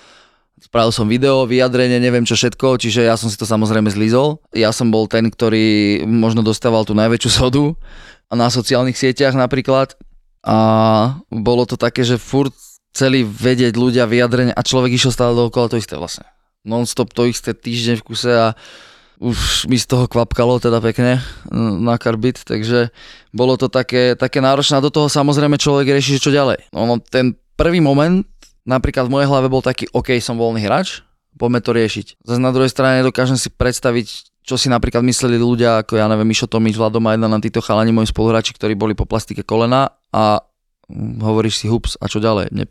Spravil som video, vyjadrenie, neviem čo všetko, čiže ja som si to samozrejme zlizol. Ja som bol ten, ktorý možno dostával tú najväčšiu sodu na sociálnych sieťach napríklad. A bolo to také, že furt chceli vedieť ľudia vyjadrenie a človek išiel stále dookola to isté vlastne non-stop to isté týždeň v kuse a už mi z toho kvapkalo teda pekne na karbit, takže bolo to také, také náročné a do toho samozrejme človek rieši, čo ďalej. Ono, ten prvý moment napríklad v mojej hlave bol taký, OK, som voľný hráč, poďme to riešiť. Zase na druhej strane dokážem si predstaviť, čo si napríklad mysleli ľudia, ako ja neviem, Mišo Tomič, Vlado Majda na títo chalani, moji spoluhráči, ktorí boli po plastike kolena a hovoríš si hups a čo ďalej, mne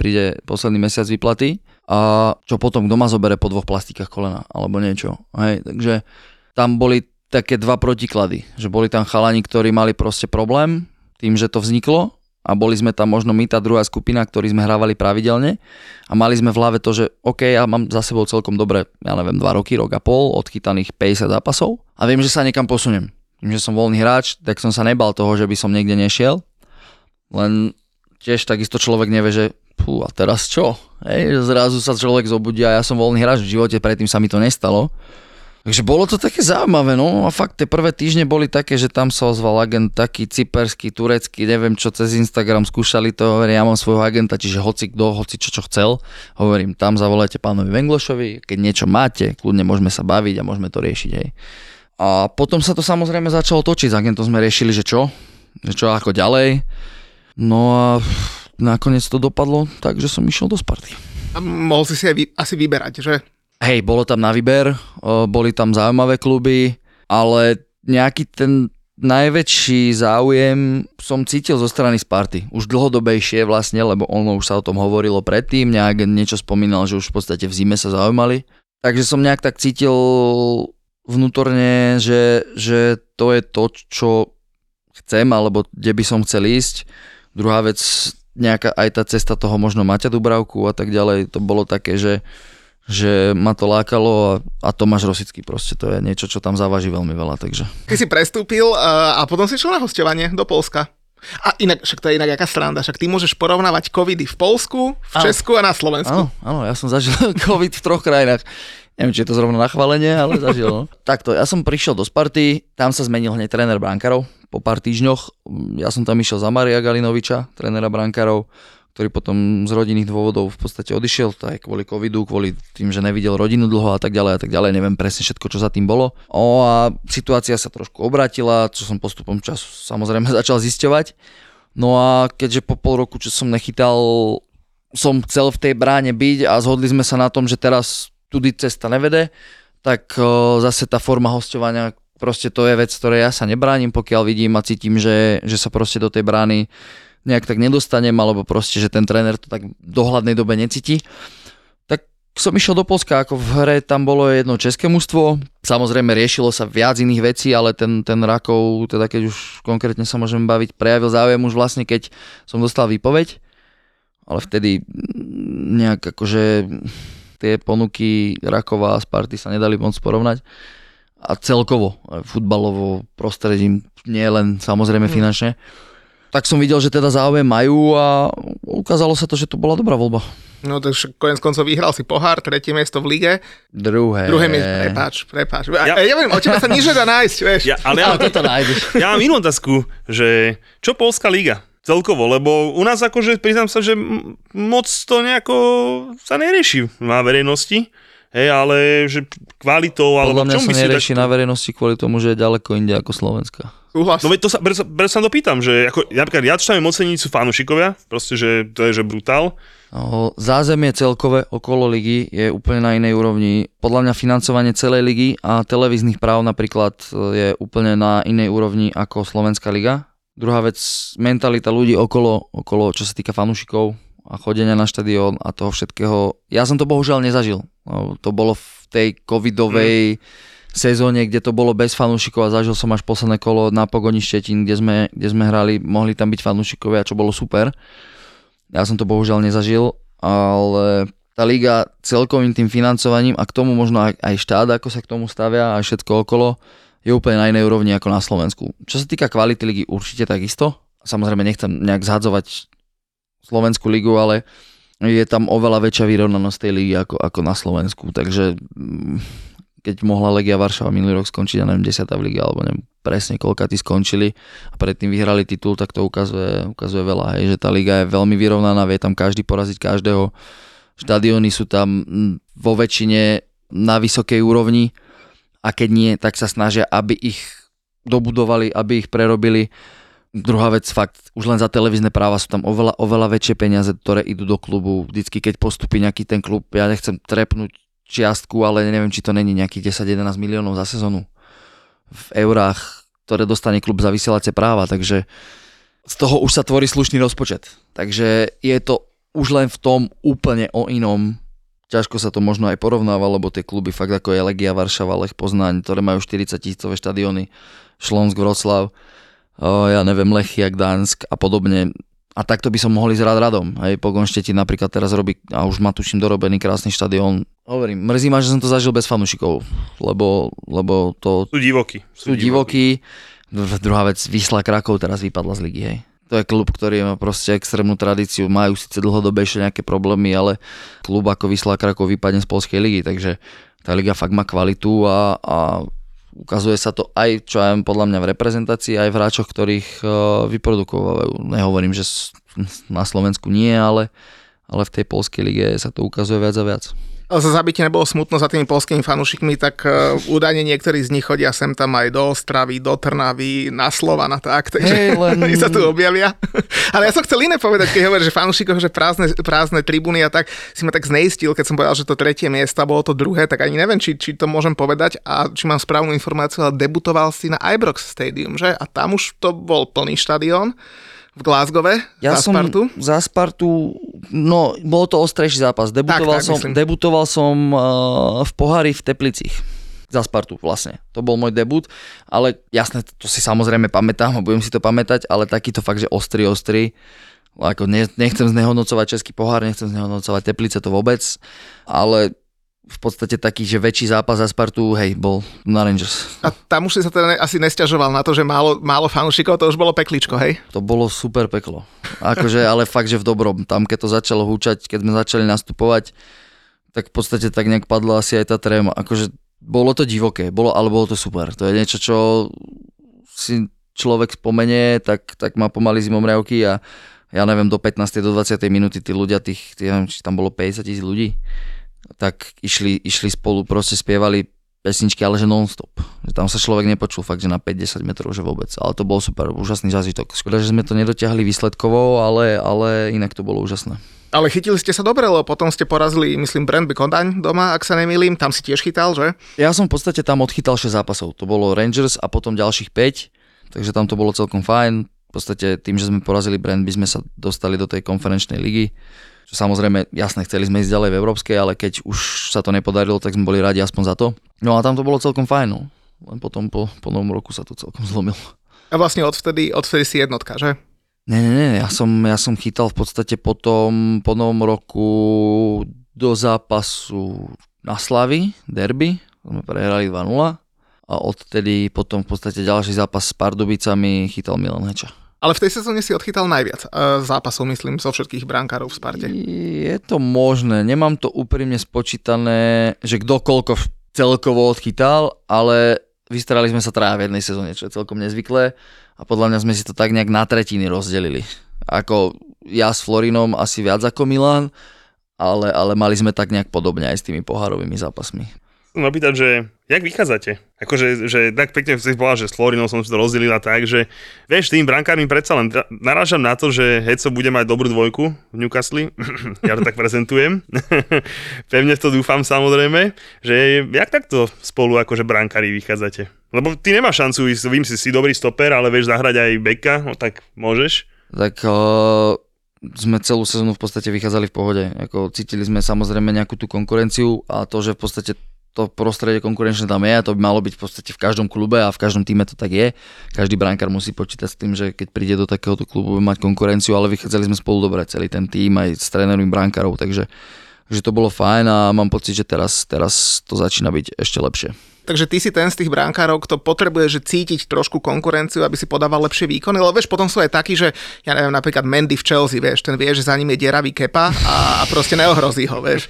posledný mesiac výplaty a čo potom doma zobere po dvoch plastikách kolena alebo niečo. Hej, takže tam boli také dva protiklady, že boli tam chalani, ktorí mali proste problém tým, že to vzniklo a boli sme tam možno my, tá druhá skupina, ktorí sme hrávali pravidelne a mali sme v hlave to, že OK, ja mám za sebou celkom dobre, ja neviem, 2 roky, rok a pol, odchytaných 50 zápasov a viem, že sa niekam posuniem. Tým, že som voľný hráč, tak som sa nebal toho, že by som niekde nešiel, len tiež takisto človek nevie, že pú, a teraz čo? Hej, zrazu sa človek zobudí a ja som voľný hráč v živote, predtým sa mi to nestalo. Takže bolo to také zaujímavé, no a fakt tie prvé týždne boli také, že tam sa ozval agent taký cyperský, turecký, neviem čo, cez Instagram skúšali to, hovorím, ja mám svojho agenta, čiže hoci kto, hoci čo, čo chcel, hovorím, tam zavolajte pánovi Venglošovi, keď niečo máte, kľudne môžeme sa baviť a môžeme to riešiť, hej. A potom sa to samozrejme začalo točiť, s agentom sme riešili, že čo, že čo ako ďalej. No a nakoniec to dopadlo tak, že som išiel do Sparty. A mohol si si aj vy, asi vyberať, že? Hej, bolo tam na výber, o, boli tam zaujímavé kluby, ale nejaký ten najväčší záujem som cítil zo strany Sparty. Už dlhodobejšie vlastne, lebo ono už sa o tom hovorilo predtým, nejak niečo spomínal, že už v podstate v zime sa zaujímali. Takže som nejak tak cítil vnútorne, že, že to je to, čo chcem, alebo kde by som chcel ísť. Druhá vec, nejaká aj tá cesta toho možno Maťa Dubravku a tak ďalej, to bolo také, že, že ma to lákalo a, a Tomáš Rosický proste, to je niečo, čo tam závaží veľmi veľa, takže. Ty si prestúpil a potom si šiel na hostovanie do Polska. A inak, však to je inak aká sranda, však ty môžeš porovnávať covidy v Polsku, v Áno. Česku a na Slovensku. Áno, áno, ja som zažil COVID v troch krajinách. Neviem, či je to zrovna na chválenie, ale zažil. No. Takto, ja som prišiel do Sparty, tam sa zmenil hneď tréner brankárov po pár týždňoch. Ja som tam išiel za Maria Galinoviča, trénera brankárov, ktorý potom z rodinných dôvodov v podstate odišiel, to aj kvôli covidu, kvôli tým, že nevidel rodinu dlho a tak ďalej a tak ďalej, neviem presne všetko, čo za tým bolo. O a situácia sa trošku obratila, čo som postupom času samozrejme začal zisťovať. No a keďže po pol roku, čo som nechytal, som chcel v tej bráne byť a zhodli sme sa na tom, že teraz tudy cesta nevede, tak zase tá forma hostovania, proste to je vec, ktorej ja sa nebránim, pokiaľ vidím a cítim, že, že sa proste do tej brány nejak tak nedostanem, alebo proste, že ten tréner to tak v dohľadnej dobe necíti. Tak som išiel do Polska, ako v hre tam bolo jedno české mužstvo, samozrejme riešilo sa viac iných vecí, ale ten, ten Rakov, teda keď už konkrétne sa môžeme baviť, prejavil záujem už vlastne, keď som dostal výpoveď, ale vtedy nejak akože tie ponuky Rakova a Sparty sa nedali moc porovnať a celkovo aj futbalovo prostredím, nie len samozrejme finančne. Tak som videl, že teda záujem majú a ukázalo sa to, že to bola dobrá voľba. No tak však konec koncov vyhral si pohár, tretie miesto v lige, Druhé. druhé miesto, prepáč, prepáč. Ja, Ja- viem, o teba sa nič nedá nájsť, vieš. Ja, ale ja, Ale toto nájdeš. ja mám inú otázku, že čo Polská liga? Celkovo, lebo u nás akože priznám sa, že moc to nejako sa nerieši na verejnosti, hej, ale že kvalitou, alebo Podľa mňa sa nerieši tak... na verejnosti kvôli tomu, že je ďaleko inde ako Slovenska. Súhlas. No veď to sa, sa- preto sa to pýtam, že ako, napríklad ja čo tam oceniť sú fanúšikovia, proste, že to je že brutál. No, Zázemie celkové okolo ligy je úplne na inej úrovni. Podľa mňa financovanie celej ligy a televíznych práv napríklad e, je úplne na inej úrovni ako Slovenská liga. Druhá vec, mentalita ľudí okolo, okolo čo sa týka fanúšikov a chodenia na štadión a toho všetkého. Ja som to bohužiaľ nezažil. No, to bolo v tej covidovej sezóne, kde to bolo bez fanúšikov a zažil som až posledné kolo na Pogoni Štetín, kde sme, kde sme hrali, mohli tam byť fanúšikovia, čo bolo super. Ja som to bohužiaľ nezažil, ale tá liga celkovým tým financovaním a k tomu možno aj, aj štát, ako sa k tomu stavia a všetko okolo, je úplne na inej úrovni ako na Slovensku. Čo sa týka kvality ligy, určite takisto. Samozrejme nechcem nejak zhadzovať Slovenskú ligu, ale je tam oveľa väčšia vyrovnanosť tej ligy ako, ako na Slovensku. Takže mm, keď mohla Legia Varšava minulý rok skončiť, ja neviem, 10. v lige, alebo neviem presne koľka tí skončili a predtým vyhrali titul, tak to ukazuje, ukazuje veľa, hej, že tá liga je veľmi vyrovnaná, vie tam každý poraziť každého. Štadióny sú tam mm, vo väčšine na vysokej úrovni a keď nie, tak sa snažia, aby ich dobudovali, aby ich prerobili. Druhá vec, fakt, už len za televízne práva sú tam oveľa, oveľa väčšie peniaze, ktoré idú do klubu. Vždycky, keď postupí nejaký ten klub, ja nechcem trepnúť čiastku, ale neviem, či to není nejakých 10-11 miliónov za sezónu v eurách, ktoré dostane klub za vysielacie práva, takže z toho už sa tvorí slušný rozpočet. Takže je to už len v tom úplne o inom. Ťažko sa to možno aj porovnáva, lebo tie kluby fakt ako je Legia Varšava, Lech Poznaň, ktoré majú 40 tisícové štadióny, Šlonsk, Vroclav, ja neviem, Lechia, Gdansk a podobne. A takto by som mohol ísť rád radom. Hej, Pogon Štetín napríklad teraz robí, a už má tuším dorobený krásny štadión. Hovorím, mrzí ma, že som to zažil bez fanúšikov, lebo, lebo to Sú divokí. sú divokí. Dru- Druhá vec, Vysla Krakov teraz vypadla z ligy, hej. To je klub, ktorý má proste extrémnu tradíciu, majú síce dlhodobejšie nejaké problémy, ale klub ako Vysla Krakov vypadne z polskej ligy, takže tá liga fakt má kvalitu a, a ukazuje sa to aj, čo aj podľa mňa v reprezentácii, aj v hráčoch, ktorých uh, vyprodukovajú. Nehovorím, že na Slovensku nie, ale, ale v tej polskej lige sa to ukazuje viac a viac. Za zabite nebolo smutno za tými polskými fanúšikmi, tak uh, údajne niektorí z nich chodia sem tam aj do Ostravy, do Trnavy, na Slovan a tak, takže Hej, len- oni sa tu objavia. Ale ja som chcel iné povedať, keď hovoríš, že fanúšikov, že prázdne, prázdne tribúny a tak, si ma tak zneistil, keď som povedal, že to tretie miesto bolo to druhé, tak ani neviem, či, či to môžem povedať a či mám správnu informáciu, ale debutoval si na Ibrox Stadium, že? A tam už to bol plný štadión v Glasgowe Ja za som Spartu. za Spartu, no bol to ostrejší zápas. Debutoval tak, som, myslím. debutoval som uh, v pohári v Teplicích. Za Spartu vlastne. To bol môj debut, ale jasné, to si samozrejme pamätám a budem si to pamätať, ale takýto fakt, že ostrý, ostrý. Ako ne, nechcem znehodnocovať Český pohár, nechcem znehodnocovať Teplice, to vôbec, ale v podstate taký, že väčší zápas za Spartu, hej, bol na Rangers. A tam už si sa teda ne- asi nesťažoval na to, že málo, málo fanúšikov, to už bolo pekličko, hej? To bolo super peklo. Akože, ale fakt, že v dobrom. Tam, keď to začalo húčať, keď sme začali nastupovať, tak v podstate tak nejak padla asi aj tá tréma. Akože bolo to divoké, bolo, ale bolo to super. To je niečo, čo si človek spomenie, tak, tak má pomaly zimomriavky a ja neviem, do 15. do 20. minúty tí ľudia, tých, tí, neviem, či tam bolo 50 tisíc ľudí, tak išli, išli spolu, proste spievali pesničky, ale že non-stop. Že tam sa človek nepočul fakt, že na 5-10 metrov, že vôbec. Ale to bol super, úžasný zážitok. Škoda, že sme to nedotiahli výsledkovo, ale, ale inak to bolo úžasné. Ale chytili ste sa dobre, lebo potom ste porazili, myslím, Brandby Kodaň doma, ak sa nemýlim, tam si tiež chytal, že? Ja som v podstate tam odchytal 6 zápasov. To bolo Rangers a potom ďalších 5, takže tam to bolo celkom fajn. V podstate tým, že sme porazili Brandby, sme sa dostali do tej konferenčnej ligy. Čo samozrejme, jasne, chceli sme ísť ďalej v Európskej, ale keď už sa to nepodarilo, tak sme boli radi aspoň za to. No a tam to bolo celkom fajn, no. Len potom po, po novom roku sa to celkom zlomilo. A vlastne odvtedy, odvtedy si jednotka, že? Ne, ne, ne, ja som, ja som chytal v podstate potom, po novom roku do zápasu na Slavy, derby, sme prehrali 2-0 a odtedy potom v podstate ďalší zápas s Pardubicami chytal Milan Heča. Ale v tej sezóne si odchytal najviac uh, zápasov, myslím, zo všetkých brankárov v Sparte. Je to možné, nemám to úprimne spočítané, že kto koľko celkovo odchytal, ale vystarali sme sa traja v jednej sezóne, čo je celkom nezvyklé a podľa mňa sme si to tak nejak na tretiny rozdelili. Ako ja s Florinom asi viac ako Milan ale, ale mali sme tak nejak podobne aj s tými pohárovými zápasmi. Chcem opýtať, že jak vychádzate? Akože, že tak pekne si povedal, že s Florinou som si to rozdelila tak, že vieš, tým brankármi predsa len narážam na to, že Heco bude mať dobrú dvojku v Newcastle, ja to tak prezentujem, pevne to dúfam samozrejme, že jak takto spolu akože brankári vychádzate? Lebo ty nemáš šancu ísť, vím si, si dobrý stoper, ale vieš zahrať aj beka, no tak môžeš. Tak uh, sme celú sezónu v podstate vychádzali v pohode. Ako cítili sme samozrejme nejakú tú konkurenciu a to, že v podstate to prostredie konkurenčné tam je a to by malo byť v podstate v každom klube a v každom týme to tak je. Každý brankár musí počítať s tým, že keď príde do takéhoto klubu, bude mať konkurenciu, ale vychádzali sme spolu dobre, celý ten tým aj s trénermi brankárov, takže že to bolo fajn a mám pocit, že teraz, teraz to začína byť ešte lepšie. Takže ty si ten z tých brankárov, kto potrebuje že cítiť trošku konkurenciu, aby si podával lepšie výkony, lebo vieš, potom sú aj takí, že ja neviem, napríklad Mendy v Chelsea, vieš, ten vie, že za ním je deravý kepa a, a proste neohrozí ho, vieš.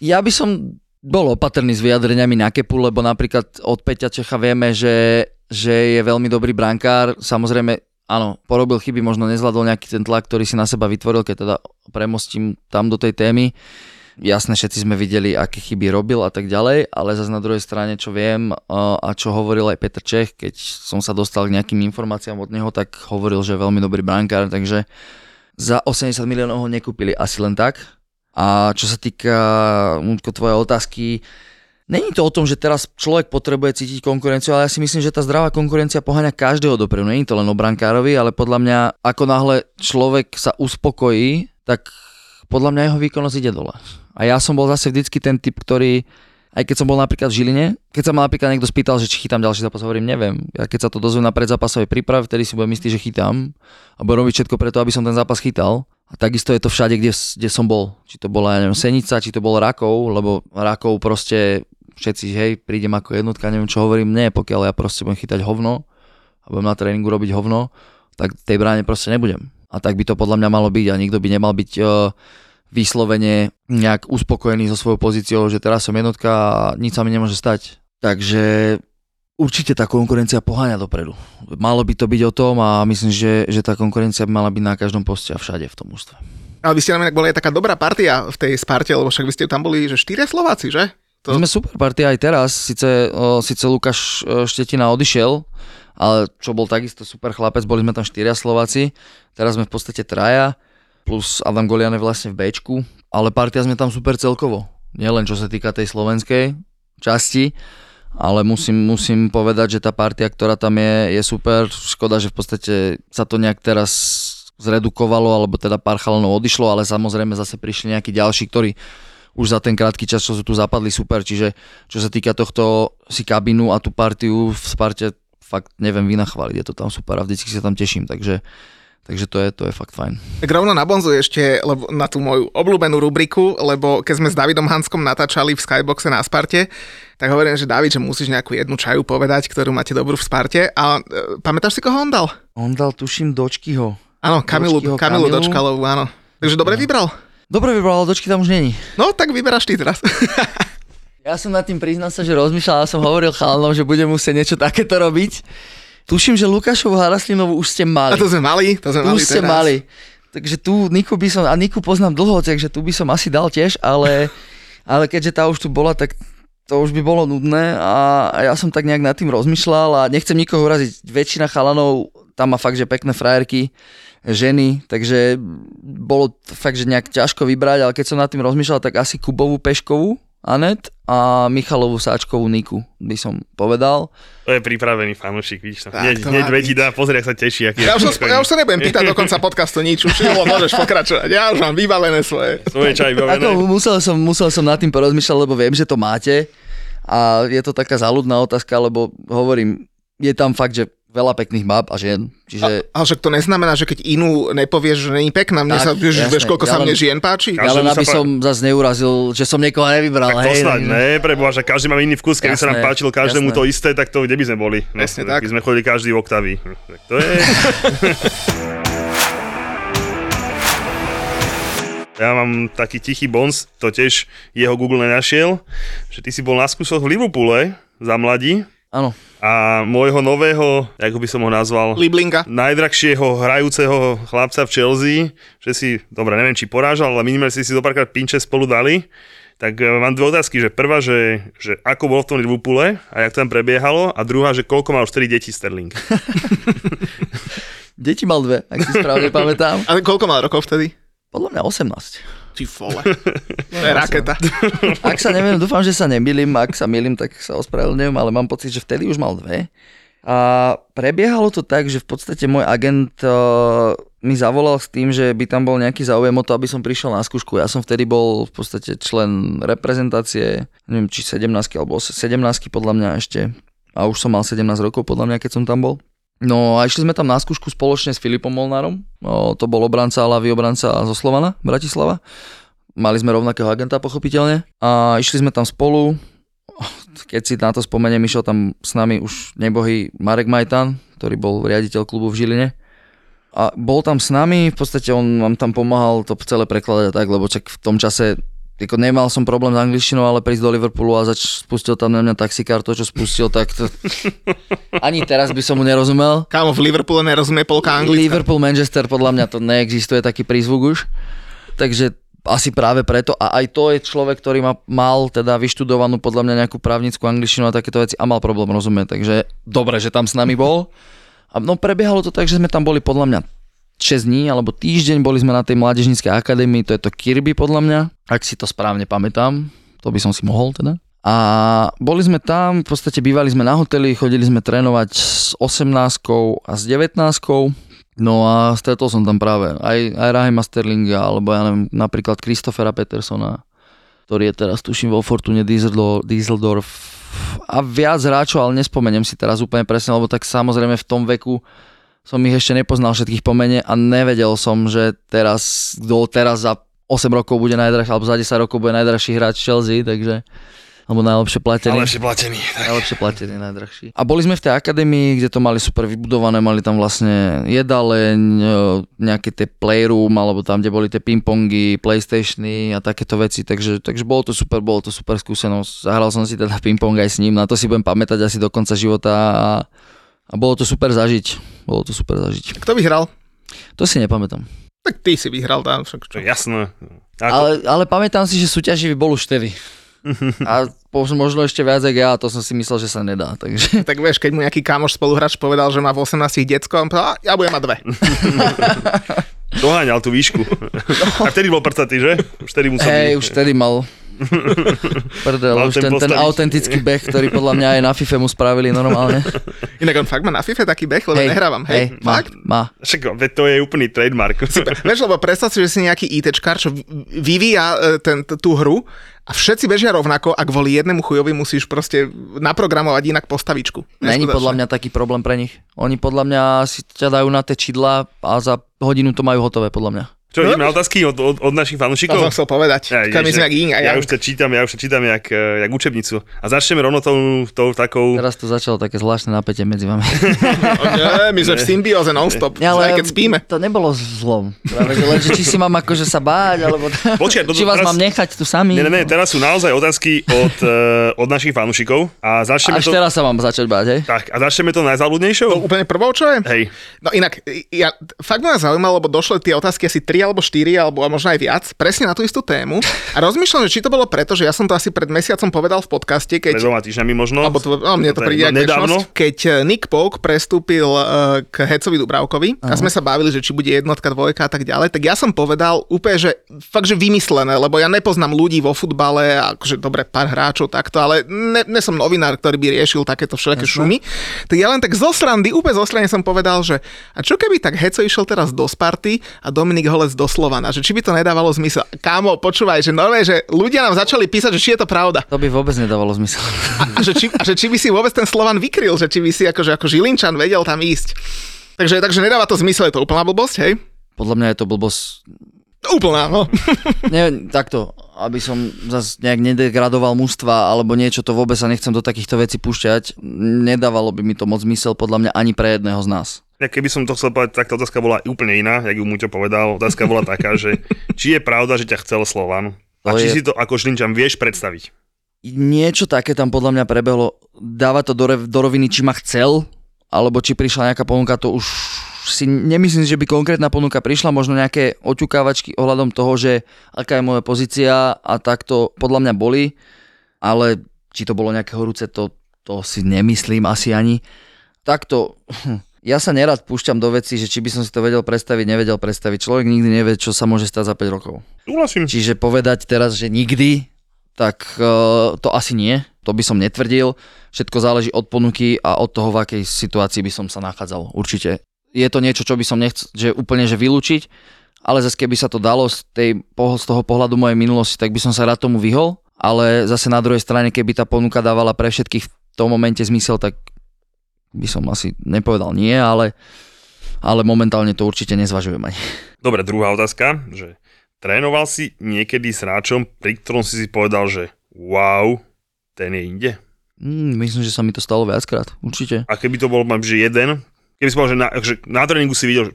Ja by som bol opatrný s vyjadreniami na kepu, lebo napríklad od Peťa Čecha vieme, že, že je veľmi dobrý brankár. Samozrejme, áno, porobil chyby, možno nezvládol nejaký ten tlak, ktorý si na seba vytvoril, keď teda premostím tam do tej témy. Jasné, všetci sme videli, aké chyby robil a tak ďalej, ale zase na druhej strane, čo viem a čo hovoril aj Peter Čech, keď som sa dostal k nejakým informáciám od neho, tak hovoril, že je veľmi dobrý brankár, takže za 80 miliónov ho nekúpili asi len tak. A čo sa týka Múďko, tvojej otázky, Není to o tom, že teraz človek potrebuje cítiť konkurenciu, ale ja si myslím, že tá zdravá konkurencia poháňa každého dopredu. Není to len o brankárovi, ale podľa mňa, ako náhle človek sa uspokojí, tak podľa mňa jeho výkonnosť ide dole. A ja som bol zase vždycky ten typ, ktorý aj keď som bol napríklad v Žiline, keď sa ma napríklad niekto spýtal, že či chytám ďalší zápas, hovorím, neviem. Ja keď sa to dozviem na predzápasovej príprave, vtedy si budem istý, že chytám a budem robiť všetko preto, aby som ten zápas chytal. A takisto je to všade, kde, kde som bol. Či to bola, ja neviem, Senica, či to bol Rakov, lebo Rakov proste všetci, hej, prídem ako jednotka, neviem čo hovorím, nie, pokiaľ ja proste budem chytať hovno a budem na tréningu robiť hovno, tak tej bráne proste nebudem. A tak by to podľa mňa malo byť a nikto by nemal byť uh, vyslovene nejak uspokojený so svojou pozíciou, že teraz som jednotka a nič sa mi nemôže stať. Takže určite tá konkurencia poháňa dopredu. Malo by to byť o tom a myslím, že, že tá konkurencia by mala byť na každom poste a všade v tom ústve. Ale vy ste nám boli aj taká dobrá partia v tej Sparte, lebo však vy ste tam boli, že štyria Slováci, že? To... My sme super partia aj teraz, síce, síce Lukáš e, Štetina odišiel, ale čo bol takisto super chlapec, boli sme tam štyria Slováci, teraz sme v podstate traja plus Adam Golian je vlastne v Bčku, ale partia sme tam super celkovo. Nielen čo sa týka tej slovenskej časti, ale musím, musím povedať, že tá partia, ktorá tam je, je super. Škoda, že v podstate sa to nejak teraz zredukovalo, alebo teda pár chalanov odišlo, ale samozrejme zase prišli nejakí ďalší, ktorí už za ten krátky čas, čo sú tu zapadli super, čiže čo sa týka tohto si kabinu a tú partiu v Sparte fakt neviem vynachváliť, je to tam super a vždycky sa tam teším, takže Takže to je, to je fakt fajn. Tak rovno na Bonzu ešte lebo, na tú moju obľúbenú rubriku, lebo keď sme s Davidom Hanskom natáčali v Skyboxe na Sparte, tak hovorím, že David, že musíš nejakú jednu čaju povedať, ktorú máte dobrú v Sparte. A e, pamätáš si, koho on dal? On dal, tuším, Dočkyho. Áno, Kamilu, Dočkyho, Kamilu, Kamilu Dočkalovú, áno. Takže dobre no. vybral. Dobre vybral, ale Dočky tam už není. No, tak vyberáš ty teraz. ja som nad tým priznal sa, že rozmýšľal, som hovoril chalanom, že budem musieť niečo takéto robiť. Tuším, že Lukášovu Haraslinovú už ste mali. A to sme mali, to sme tu mali ste teraz. mali. Takže tu Niku by som, a Niku poznám dlho, takže tu by som asi dal tiež, ale, ale keďže tá už tu bola, tak to už by bolo nudné a ja som tak nejak nad tým rozmýšľal a nechcem nikoho uraziť. Väčšina chalanov tam má fakt, že pekné frajerky, ženy, takže bolo fakt, že nejak ťažko vybrať, ale keď som nad tým rozmýšľal, tak asi Kubovú Peškovú, Anet a Michalovú Sáčkovú Niku, by som povedal. To je pripravený fanúšik, vidíš to. Hneď, hneď vedí, dá, pozri, ak sa teší. Aký ja, už som, ja už sa nebudem pýtať do konca podcastu nič, už jo, môžeš pokračovať. Ja už mám vybalené svoje. Svoje čaj. Ako, musel, som, musel som nad tým porozmýšľať, lebo viem, že to máte. A je to taká záľudná otázka, lebo hovorím, je tam fakt, že veľa pekných bab a žien. Čiže... A, ale však to neznamená, že keď inú nepovieš, že není pekná, mne Tak, sa, vieš, jasné. vieš, koľko Ja sa len- mne žien páči? Ja len aby pá- som zase neurazil, že som niekoho nevybral. Tak to hej, snad ne, preboha, že každý má iný vkus, keby sa nám Jasné, páčilo každému jasné. to isté, tak to kde by sme boli? No, Presne tak. By sme chodili každý v oktavy. Tak to je... Ja mám taký tichý bons, to tiež jeho Google nenašiel, že ty si bol na skúsoch v Liverpoole za mladí Áno. A môjho nového, ako by som ho nazval, Liblinga. najdrahšieho hrajúceho chlapca v Chelsea, že si, dobre, neviem, či porážal, ale minimálne si si zopárkrát pinče spolu dali. Tak e, mám dve otázky, že prvá, že, že ako bol v tom Liverpoole a jak tam prebiehalo a druhá, že koľko mal už 4 deti Sterling. Deti mal dve, ak si správne pamätám. Ale koľko mal rokov vtedy? Podľa mňa 18. Ty vole. To je raketa. Ak sa neviem, dúfam, že sa nemýlim, ak sa milím, tak sa ospravedlňujem, ale mám pocit, že vtedy už mal dve. A prebiehalo to tak, že v podstate môj agent uh, mi zavolal s tým, že by tam bol nejaký záujem o to, aby som prišiel na skúšku. Ja som vtedy bol v podstate člen reprezentácie, neviem či 17 alebo 17 podľa mňa ešte. A už som mal 17 rokov podľa mňa, keď som tam bol. No a išli sme tam na skúšku spoločne s Filipom Molnárom. O, to bol obranca, ľavý obranca zo Slovana, Bratislava. Mali sme rovnakého agenta, pochopiteľne. A išli sme tam spolu. Keď si na to spomeniem, išiel tam s nami už nebohý Marek Majtan, ktorý bol riaditeľ klubu v Žiline. A bol tam s nami, v podstate on nám tam pomáhal to celé prekladať a tak, lebo čak v tom čase ako nemal som problém s angličtinou, ale prísť do Liverpoolu a zač- spustil tam na mňa taxikár to, čo spustil, tak to... Ani teraz by som mu nerozumel. Kámo, v Liverpoole nerozumie polka anglická. Liverpool, Manchester, podľa mňa to neexistuje taký prízvuk už. Takže asi práve preto a aj to je človek, ktorý ma, mal teda vyštudovanú podľa mňa nejakú právnickú angličtinu a takéto veci a mal problém rozumieť, takže dobre, že tam s nami bol. A no prebiehalo to tak, že sme tam boli podľa mňa 6 dní alebo týždeň, boli sme na tej mládežníckej akadémii, to je to Kirby podľa mňa, ak si to správne pamätám, to by som si mohol teda. A boli sme tam, v podstate bývali sme na hoteli, chodili sme trénovať s 18 a s 19 No a stretol som tam práve aj, aj Rahima Sterlinga, alebo ja neviem, napríklad Christophera Petersona, ktorý je teraz tuším vo Fortune Dieseldorf a viac hráčov, ale nespomeniem si teraz úplne presne, lebo tak samozrejme v tom veku som ich ešte nepoznal všetkých po mene a nevedel som, že teraz, kto teraz za 8 rokov bude najdrahší, alebo za 10 rokov bude najdrahší hráč Chelsea, takže alebo najlepšie platený. Ale ešte platený. Tak. Najlepšie platený, najdrahší. A boli sme v tej akadémii, kde to mali super vybudované, mali tam vlastne jedaleň, e, nejaké tie playroom, alebo tam, kde boli tie pingpongy, playstationy a takéto veci, takže, takže bolo to super, bolo to super skúsenosť. Zahral som si teda pingpong aj s ním, na to si budem pamätať asi do konca života a, a bolo to super zažiť. Bolo to super zažiť. Kto vyhral? To si nepamätám. Tak ty si vyhral tam. Však čo? jasné. Ako, Ale, ale pamätám si, že súťaživý bol už vtedy. A možno ešte viac ako ja, to som si myslel, že sa nedá. Takže... Tak vieš, keď mu nejaký kamoš spoluhráč povedal, že má v 18 decko, on povedal, "A, ja budem mať dve. doháňal tú výšku. A vtedy bol prcatý, že? Už vtedy musel Hej, byť. už vtedy mal Prdel, už ten ten, autentický beh, ktorý podľa mňa aj na FIFA mu spravili normálne. Inak on fakt má na FIFA taký beh, lebo nehrávam. Hej, má, fakt? má. Však to je úplný trademark. Vieš, lebo predstav si, že si nejaký ITčkár, čo vyvíja e, ten, tú hru a všetci bežia rovnako a kvôli jednému chujovi musíš proste naprogramovať inak postavičku. Není podľa mňa taký problém pre nich. Oni podľa mňa si ťa dajú na tie čidla a za hodinu to majú hotové, podľa mňa. Čo, ideme na otázky od, od, od našich To fanúšikov? som chcel povedať. Ja, Ja, myslím, jak a ja Yang. už to čítam, ja už to čítam jak, eh, jak učebnicu. A začneme rovno tou, tou takou... Teraz to začalo také zvláštne napätie medzi vami. Nie, my sme v symbióze non-stop, aj keď spíme. to nebolo zlom. Práve, že len, že či si mám akože sa báť, alebo Počkaj, to- či vás teraz- mám nechať tu sami. Nie, nie, nie, teraz sú naozaj otázky od, uh, od našich fanúšikov. A začneme Až to... teraz sa mám začať báť, hej? Tak, a začneme to To najzáľudnejšou? úplne prvou, čo je? Hej, No inak, ja, fakt ma zaujímalo, lebo došli tie otázky asi 3 alebo 4, alebo a možno aj viac, presne na tú istú tému. A rozmýšľam, že či to bolo preto, že ja som to asi pred mesiacom povedal v podcaste, pred keď... dvoma týždňami možno. Alebo to, no, mne to je príde nedávno. Keď eh, Nick Polk prestúpil uh, k Hecovi Dubravkovi a sme sa bavili, že či bude jednotka, dvojka a tak ďalej, tak ja som povedal úplne, že fakt, že vymyslené, lebo ja nepoznám ľudí vo futbale, akože dobre, pár hráčov takto, ale ne, ne som novinár, ktorý by riešil takéto všelijaké šumy. Tak ja len tak zo srandy, úplne zo strany som povedal, že a čo keby tak Heco išiel teraz do Sparty a Dominik Holec do Slovana, že či by to nedávalo zmysel. Kámo, počúvaj, že nové, že ľudia nám začali písať, že či je to pravda. To by vôbec nedávalo zmysel. A že, či, a že či by si vôbec ten Slovan vykryl, že či by si akože, ako Žilinčan vedel tam ísť. Takže, takže nedáva to zmysel, je to úplná blbosť, hej? Podľa mňa je to blbosť. Úplná, no. Nie, takto, aby som zase nejak nedegradoval mužstva alebo niečo, to vôbec sa nechcem do takýchto vecí púšťať. Nedávalo by mi to moc zmysel podľa mňa ani pre jedného z nás. Ja keby som to chcel povedať, tak tá otázka bola úplne iná, jak ju Muťo povedal. Otázka bola taká, že či je pravda, že ťa chcel Slovan? A či je- si to ako Žlinčan vieš predstaviť? niečo také tam podľa mňa prebehlo. Dáva to do, re- do roviny, či ma chcel, alebo či prišla nejaká ponuka, to už si nemyslím, že by konkrétna ponuka prišla, možno nejaké oťukávačky ohľadom toho, že aká je moja pozícia a tak to podľa mňa boli, ale či to bolo nejaké horúce, to, to si nemyslím asi ani. Takto, ja sa nerad púšťam do veci, že či by som si to vedel predstaviť, nevedel predstaviť. Človek nikdy nevie, čo sa môže stať za 5 rokov. Súhlasím. Čiže povedať teraz, že nikdy, tak uh, to asi nie. To by som netvrdil. Všetko záleží od ponuky a od toho, v akej situácii by som sa nachádzal. Určite. Je to niečo, čo by som nechcel, že úplne že vylúčiť, ale zase keby sa to dalo z, tej, z toho pohľadu mojej minulosti, tak by som sa rád tomu vyhol. Ale zase na druhej strane, keby tá ponuka dávala pre všetkých v tom momente zmysel, tak by som asi nepovedal nie, ale, ale momentálne to určite nezvažujem ani. Dobre, druhá otázka, že trénoval si niekedy s hráčom, pri ktorom si si povedal, že wow, ten je inde? Mm, myslím, že sa mi to stalo viackrát, určite. A keby to bol, že jeden, keby si povedal, že na, že na tréningu si videl, že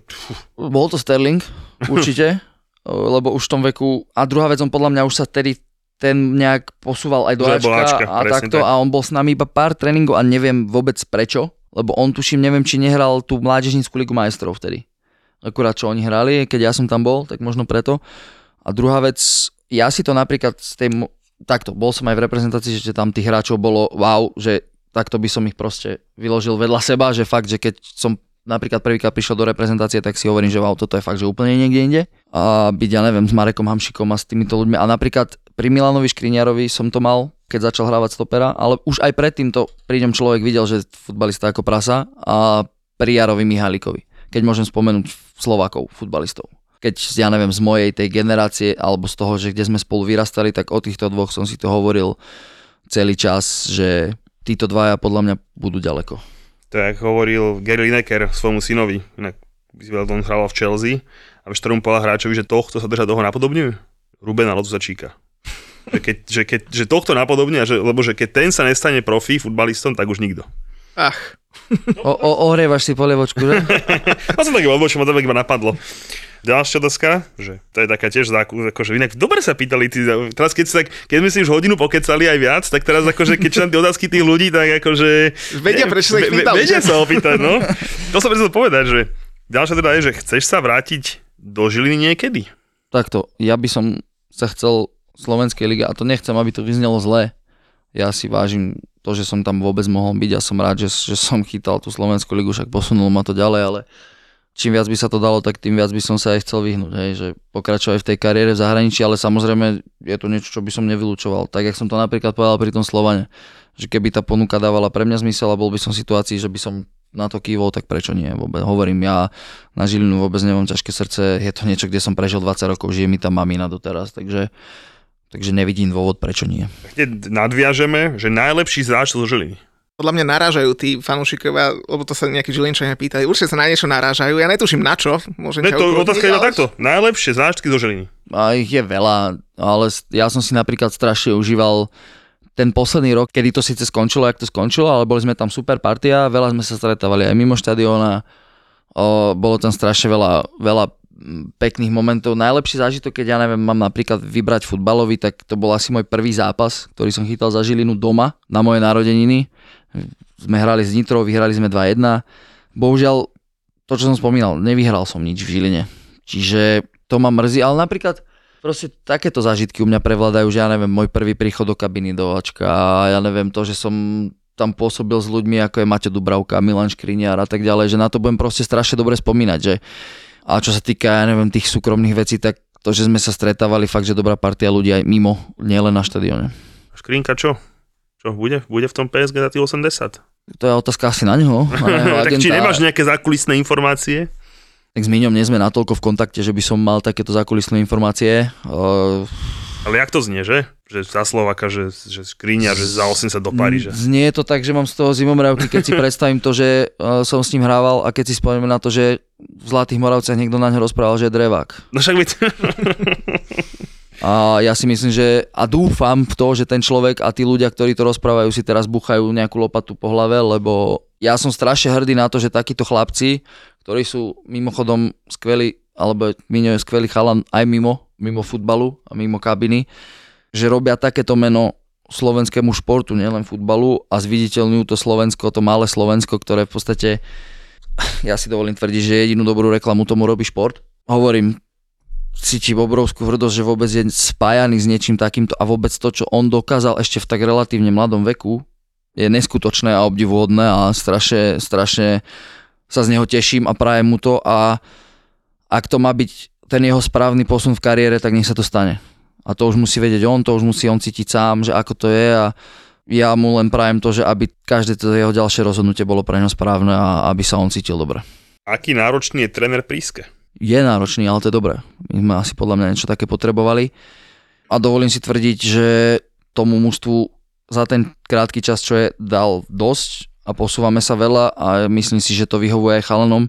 Bol to Sterling, určite, lebo už v tom veku, a druhá vec, on podľa mňa už sa tedy ten nejak posúval aj do Ačka Ačka, a takto tak. a on bol s nami iba pár tréningov a neviem vôbec prečo, lebo on tuším, neviem, či nehral tú mládežnickú ligu majstrov vtedy. Akurát čo oni hrali, keď ja som tam bol, tak možno preto. A druhá vec, ja si to napríklad z tej, takto, bol som aj v reprezentácii, že tam tých hráčov bolo wow, že takto by som ich proste vyložil vedľa seba, že fakt, že keď som napríklad prvýkrát prišiel do reprezentácie, tak si hovorím, že wow, toto je fakt, že úplne niekde inde. A byť, ja neviem, s Marekom Hamšikom a s týmito ľuďmi. A napríklad pri Milanovi Škriňarovi som to mal, keď začal hrávať stopera, ale už aj predtým to pri ňom človek videl, že futbalista ako prasa a pri Jarovi Mihalikovi, keď môžem spomenúť Slovákov, futbalistov. Keď, ja neviem, z mojej tej generácie, alebo z toho, že kde sme spolu vyrastali, tak o týchto dvoch som si to hovoril celý čas, že títo dvaja podľa mňa budú ďaleko. ako hovoril Gary Lineker svojmu synovi, inak on hral v Chelsea, a vieš, ktorom povedal hráčovi, že tohto sa drža toho napodobňuje? Rubena Lozusačíka. Že, keď, že, keď, že tohto napodobne, že, lebo že keď ten sa nestane profi futbalistom, tak už nikto. Ach, O, o, ohrievaš si polievočku, že? Ja som taký odbočil, ma to iba napadlo. Ďalšia otázka, že to je taká tiež záku, akože inak dobre sa pýtali, tí, teraz keď, sa, tak, keď sme si už hodinu pokecali aj viac, tak teraz akože keď čítam tie otázky tých ľudí, tak akože... Vedia, prečo sa ich pýtali, Vedia sa opýtať, no. To som chcel povedať, že ďalšia teda je, že chceš sa vrátiť do Žiliny niekedy? Takto, ja by som sa chcel Slovenskej ligy, a to nechcem, aby to vyznelo zle. Ja si vážim to, že som tam vôbec mohol byť a som rád, že, že som chytal tú Slovenskú ligu, však posunul ma to ďalej, ale čím viac by sa to dalo, tak tým viac by som sa aj chcel vyhnúť, hej, že pokračovať v tej kariére v zahraničí, ale samozrejme je to niečo, čo by som nevylúčoval. Tak, jak som to napríklad povedal pri tom Slovane, že keby tá ponuka dávala pre mňa zmysel a bol by som v situácii, že by som na to kývol, tak prečo nie? Vôbec. Hovorím, ja na Žilinu vôbec nemám ťažké srdce, je to niečo, kde som prežil 20 rokov, žije mi tam mamina doteraz, takže, takže nevidím dôvod, prečo nie. Hneď nadviažeme, že najlepší zážitok zo Žiliny. podľa mňa narážajú tí fanúšikovia, lebo to sa nejakí žilinčania pýtali. Určite sa na niečo narážajú. Ja netuším na čo. Môžem Ne, to otázka je takto. Najlepšie zážitky zo Žiliny. A ich je veľa, ale ja som si napríklad strašne užíval ten posledný rok, kedy to síce skončilo, jak to skončilo, ale boli sme tam super partia, veľa sme sa stretávali aj mimo štadióna, o, bolo tam strašne veľa, veľa pekných momentov. Najlepší zážitok, keď ja neviem, mám napríklad vybrať futbalový, tak to bol asi môj prvý zápas, ktorý som chytal za Žilinu doma na moje narodeniny. Sme hrali s Nitrou, vyhrali sme 2-1. Bohužiaľ, to, čo som spomínal, nevyhral som nič v Žiline. Čiže to ma mrzí, ale napríklad proste takéto zážitky u mňa prevládajú, že ja neviem, môj prvý príchod do kabiny do Ačka, ja neviem to, že som tam pôsobil s ľuďmi ako je Maťo Dubravka, Milan Škriňar a tak ďalej, že na to budem proste strašne dobre spomínať, že a čo sa týka, ja neviem, tých súkromných vecí, tak to, že sme sa stretávali, fakt, že dobrá partia ľudí aj mimo, nielen na štadióne. Škrinka čo? Čo bude? Bude v tom PSG za tých 80? To je otázka asi na neho. Na jeho tak či nemáš nejaké zákulisné informácie? Tak s Miňom nie sme natoľko v kontakte, že by som mal takéto zákulisné informácie. Uh, Ale jak to znie, že? Že za Slováka, že, že škriňa, že za 80 do Paríža. Znie to tak, že mám z toho zimomriavky, keď si predstavím to, že uh, som s ním hrával a keď si spomeniem na to, že v Zlatých Moravciach niekto na ňo rozprával, že je drevák. No však veď, A ja si myslím, že a dúfam v to, že ten človek a tí ľudia, ktorí to rozprávajú, si teraz buchajú nejakú lopatu po hlave, lebo ja som strašne hrdý na to, že takíto chlapci, ktorí sú mimochodom skvelí, alebo Miňo je skvelý chalan aj mimo, mimo futbalu a mimo kabiny, že robia takéto meno slovenskému športu, nielen futbalu a zviditeľňujú to Slovensko, to malé Slovensko, ktoré v podstate, ja si dovolím tvrdiť, že jedinú dobrú reklamu tomu robí šport. Hovorím, cítim obrovskú hrdosť, že vôbec je spájaný s niečím takýmto a vôbec to, čo on dokázal ešte v tak relatívne mladom veku, je neskutočné a obdivuhodné a strašne, strašne sa z neho teším a prajem mu to a ak to má byť ten jeho správny posun v kariére, tak nech sa to stane. A to už musí vedieť on, to už musí on cítiť sám, že ako to je a ja mu len prajem to, že aby každé to jeho ďalšie rozhodnutie bolo pre ňo správne a aby sa on cítil dobre. Aký náročný je tréner Príske? Je náročný, ale to je dobré. My sme asi podľa mňa niečo také potrebovali a dovolím si tvrdiť, že tomu mužstvu za ten krátky čas, čo je, dal dosť a posúvame sa veľa a myslím si, že to vyhovuje aj chalanom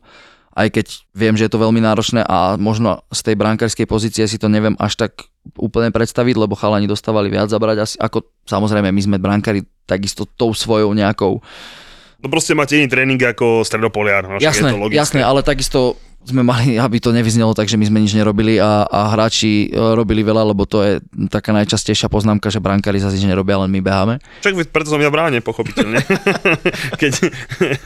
aj keď viem, že je to veľmi náročné a možno z tej brankárskej pozície si to neviem až tak úplne predstaviť, lebo chalani dostávali viac zabrať asi, ako samozrejme my sme brankári takisto tou svojou nejakou No proste máte iný tréning ako stredopoliar. No, Jasné, je to logické. jasné, ale takisto sme mali, aby to nevyznelo tak, že my sme nič nerobili a, a hráči e, robili veľa, lebo to je taká najčastejšia poznámka, že brankári zase nič nerobia, len my beháme. Však preto som ja bráne, pochopiteľne. Keď,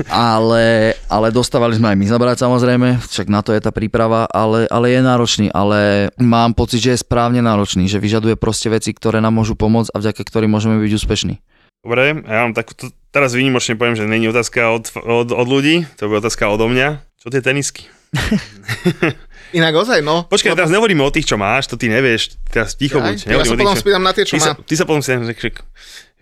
Ale, ale dostávali sme aj my zabrať samozrejme, však na to je tá príprava, ale, ale je náročný, ale mám pocit, že je správne náročný, že vyžaduje proste veci, ktoré nám môžu pomôcť a vďaka ktorým môžeme byť úspešní. Dobre, ja mám takú, teraz výnimočne poviem, že není otázka od, od, od ľudí, to bude otázka odo mňa. Čo tie tenisky? Inak ozaj, no. Počkaj, teraz nehovoríme o tých, čo máš, to ty nevieš. Teraz ticho Ja, buď. ja sa potom čo- spýtam na tie, čo ty sa, má. ty sa potom si že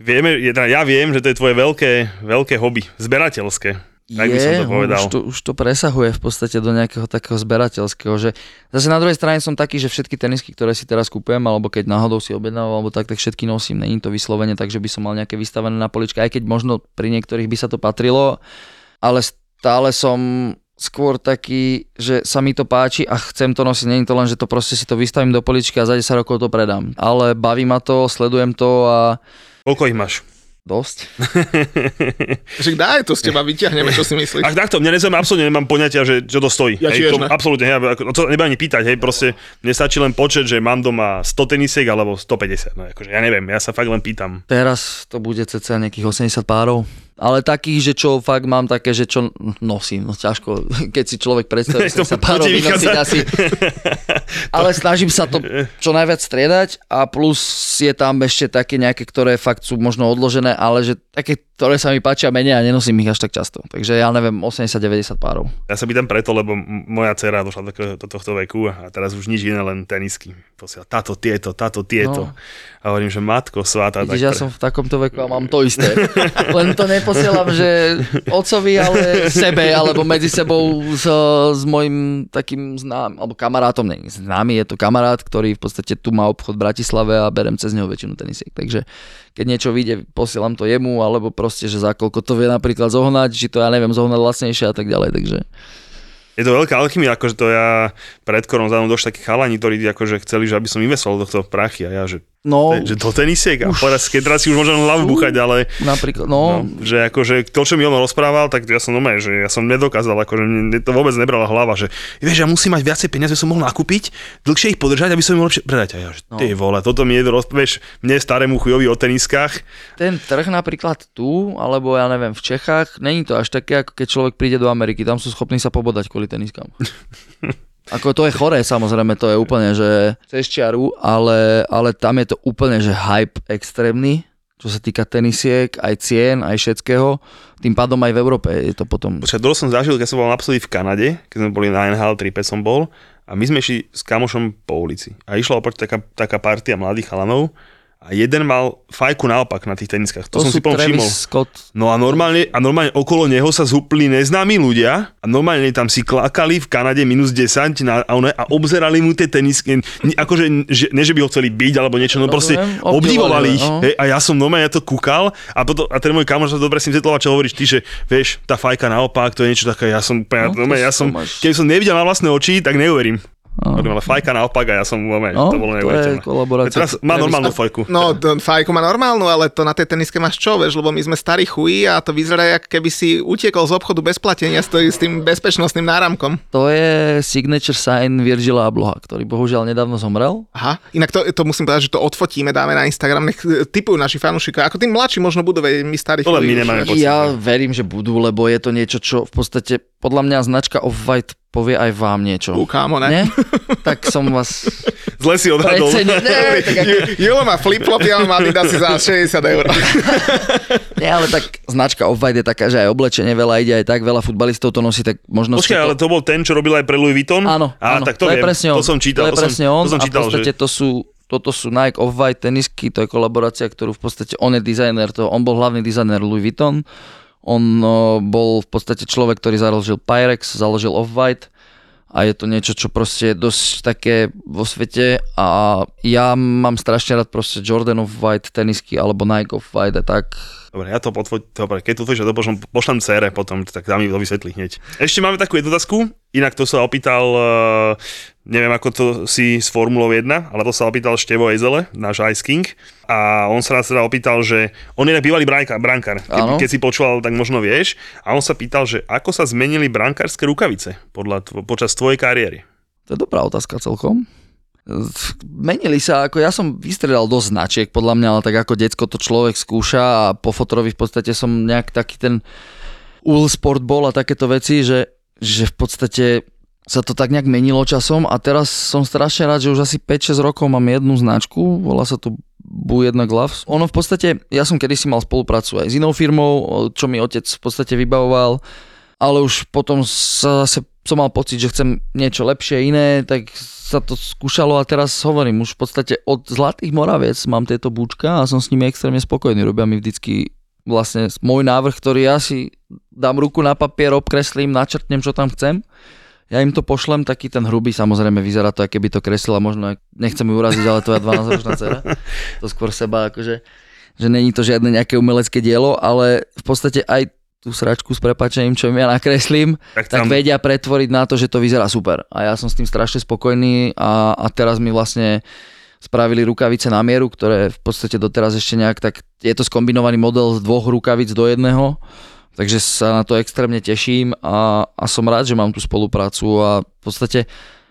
vieme, je, teda ja viem, že to je tvoje veľké, veľké hobby, zberateľské. Tak by som to povedal. Už to, už to presahuje v podstate do nejakého takého zberateľského, že zase na druhej strane som taký, že všetky tenisky, ktoré si teraz kúpujem, alebo keď náhodou si objednávam, alebo tak, tak všetky nosím. Není to vyslovene tak, že by som mal nejaké vystavené na poličke, aj keď možno pri niektorých by sa to patrilo, ale stále som skôr taký, že sa mi to páči a chcem to nosiť. Není to len, že to proste si to vystavím do poličky a za 10 rokov to predám. Ale baví ma to, sledujem to a Koľko ich máš? dosť. Že daj to z teba, vyťahneme, čo si myslíš. Ach takto, mňa nezaujíma, absolútne nemám poňatia, že čo to stojí. Ja hej, tiež to, ne. absolútne, hej, ako, no to nebudem ani pýtať, hej, proste mne stačí len počet, že mám doma 100 tenisiek alebo 150, no akože ja neviem, ja sa fakt len pýtam. Teraz to bude cca nejakých 80 párov. Ale takých, že čo fakt mám také, že čo nosím, no ťažko, keď si človek predstaví, že sa párov vynosiť asi. Ale snažím sa to čo najviac striedať a plus je tam ešte také nejaké, ktoré fakt sú možno odložené, ale že také, ktoré sa mi páčia menej a nenosím ich až tak často. Takže ja neviem, 80-90 párov. Ja sa pýtam preto, lebo moja dcera došla do, do tohto veku a teraz už nič iné, len tenisky. Posiela táto, tieto, táto, tieto. No. A hovorím, že matko sváta. Vidíš, ja pre- som v takomto veku a mám to isté. Len to neposielam, že otcovi, ale sebe, alebo medzi sebou s, s mojim takým znám, alebo kamarátom, nie známy, je to kamarát, ktorý v podstate tu má obchod v Bratislave a berem cez neho väčšinu tenisiek. Takže keď niečo vyjde, posielam to jemu, alebo proste, že za koľko to vie napríklad zohnať, či to ja neviem, zohnať lacnejšie a tak ďalej. Takže Je to veľká alchymia, akože to ja pred koronou došli takí chalani, ktorí akože chceli, že aby som investoval do tohto prachy a ja, že, no, že do tenisiek a teraz, keď si už môžem hlavu buchať, ale napríklad, no, no, že akože to, čo mi on rozprával, tak ja som normálne, že ja som nedokázal, akože mne to vôbec nebrala hlava, že vieš, ja musím mať viacej peniazy, aby som mohol nakúpiť, dlhšie ich podržať, aby som mohol lepšie predať. A ja, že ty vole, toto mi je, vieš, mne starému chujovi o teniskách, ten trh napríklad tu, alebo ja neviem, v Čechách, není to až také, ako keď človek príde do Ameriky, tam sú schopní sa pobodať kvôli teniskám. Ako to je choré, samozrejme, to je úplne, že cez čiaru, ale, ale tam je to úplne, že hype extrémny, čo sa týka tenisiek, aj cien, aj všetkého. Tým pádom aj v Európe je to potom... Počkaj, to som zažil, keď som bol naposledy v Kanade, keď sme boli na NHL 3 som bol a my sme išli s kamošom po ulici a išla oproti taká, taká partia mladých chalanov a jeden mal fajku naopak na tých teniskách. To, To, som si potom všimol. Scott. No a normálne, a normálne okolo neho sa zúpli neznámi ľudia a normálne tam si klakali v Kanade minus 10 na, a, one, a obzerali mu tie tenisky. Ni- Akože, že, ne, že by ho chceli byť alebo niečo, no proste obdivovali ich. no. Hej, a ja som normálne ja to kúkal a, potom, a ten môj kamoš sa dobre si vysvetloval, čo hovoríš ty, že vieš, tá fajka naopak, to je niečo také, ja som, No, to normálne, ja som, máš- keby som nevidel na vlastné oči, tak neuverím. Ale fajka naopak a ja som moment, No, to bolo to je neuveriteľné. kolaborácia. Teraz má normálnu fajku. No, fajku má normálnu, ale to na tej teniske máš čo, vieš, lebo my sme starí chuji a to vyzerá, jak keby si utiekol z obchodu bez platenia s, tým- s tým bezpečnostným náramkom. To je signature sign Virgila Abloha, ktorý bohužiaľ nedávno zomrel. Aha, inak to, to musím povedať, že to odfotíme, dáme na Instagram, nech e, typujú naši fanúšikovia. Ako tí mladší možno budú vedieť, my starí To my chuji nemáme pocit. Ja verím, že budú, lebo je to niečo, čo v podstate podľa mňa značka Off-White povie aj vám niečo. Ú, kámo, ne? Nie? Tak som vás Zle si odhadol. Nie, tak ako, Ju- Julo má flip-flop, ja mám Adidas za 60 eur. nie, ale tak značka Off-White je taká, že aj oblečenie veľa ide aj tak, veľa futbalistov to nosí, tak možno Počkaj, to... ale to bol ten, čo robil aj pre Louis Vuitton? Áno, Á, áno, tak to, je viem. presne on. To som čítal. To je presne on to som, to som čítal, a v podstate že... to sú, toto sú Nike Off-White tenisky, to je kolaborácia, ktorú v podstate on je dizajner, to, on bol hlavný dizajner Louis Vuitton, on o, bol v podstate človek, ktorý založil Pyrex, založil Off-White a je to niečo, čo proste je dosť také vo svete a ja mám strašne rád proste Jordan Off-White tenisky alebo Nike Off-White a tak. Dobre, ja to potvoť, dobre, keď to tvojíš, to pošlem, pošlem cére potom, tak dám mi to vysvetliť hneď. Ešte máme takú jednu otázku, inak to sa opýtal, uh, neviem ako to si s Formulou 1, ale to sa opýtal Števo Ezele, náš Ice King, a on sa nás teda opýtal, že on je bývalý brankár, brankár Áno. keď, si počúval, tak možno vieš, a on sa pýtal, že ako sa zmenili brankárske rukavice podľa, tvo, počas tvojej kariéry. To je dobrá otázka celkom. Menili sa, ako ja som vystredal dosť značiek, podľa mňa, ale tak ako decko to človek skúša a po fotorovi v podstate som nejak taký ten Ul Sport bol a takéto veci, že, že v podstate sa to tak nejak menilo časom a teraz som strašne rád, že už asi 5-6 rokov mám jednu značku, volá sa to Bu jedna Gloves. Ono v podstate, ja som kedysi mal spoluprácu aj s inou firmou, čo mi otec v podstate vybavoval, ale už potom sa zase som mal pocit, že chcem niečo lepšie, iné, tak sa to skúšalo a teraz hovorím, už v podstate od Zlatých Moraviec mám tieto búčka a som s nimi extrémne spokojný. Robia mi vždycky vlastne môj návrh, ktorý ja si dám ruku na papier, obkreslím, načrtnem, čo tam chcem. Ja im to pošlem, taký ten hrubý, samozrejme vyzerá to, keby to kreslila, možno, nechcem ju uraziť, ale to je 12-ročná dcera. To skôr seba, akože, že není to žiadne nejaké umelecké dielo, ale v podstate aj tú sračku s prepačením, čo im ja nakreslím, Tak tak tam- vedia pretvoriť na to, že to vyzerá super. A ja som s tým strašne spokojný a, a teraz mi vlastne spravili rukavice na mieru, ktoré v podstate doteraz ešte nejak tak, je to skombinovaný model z dvoch rukavic do jedného, takže sa na to extrémne teším a, a som rád, že mám tú spoluprácu a v podstate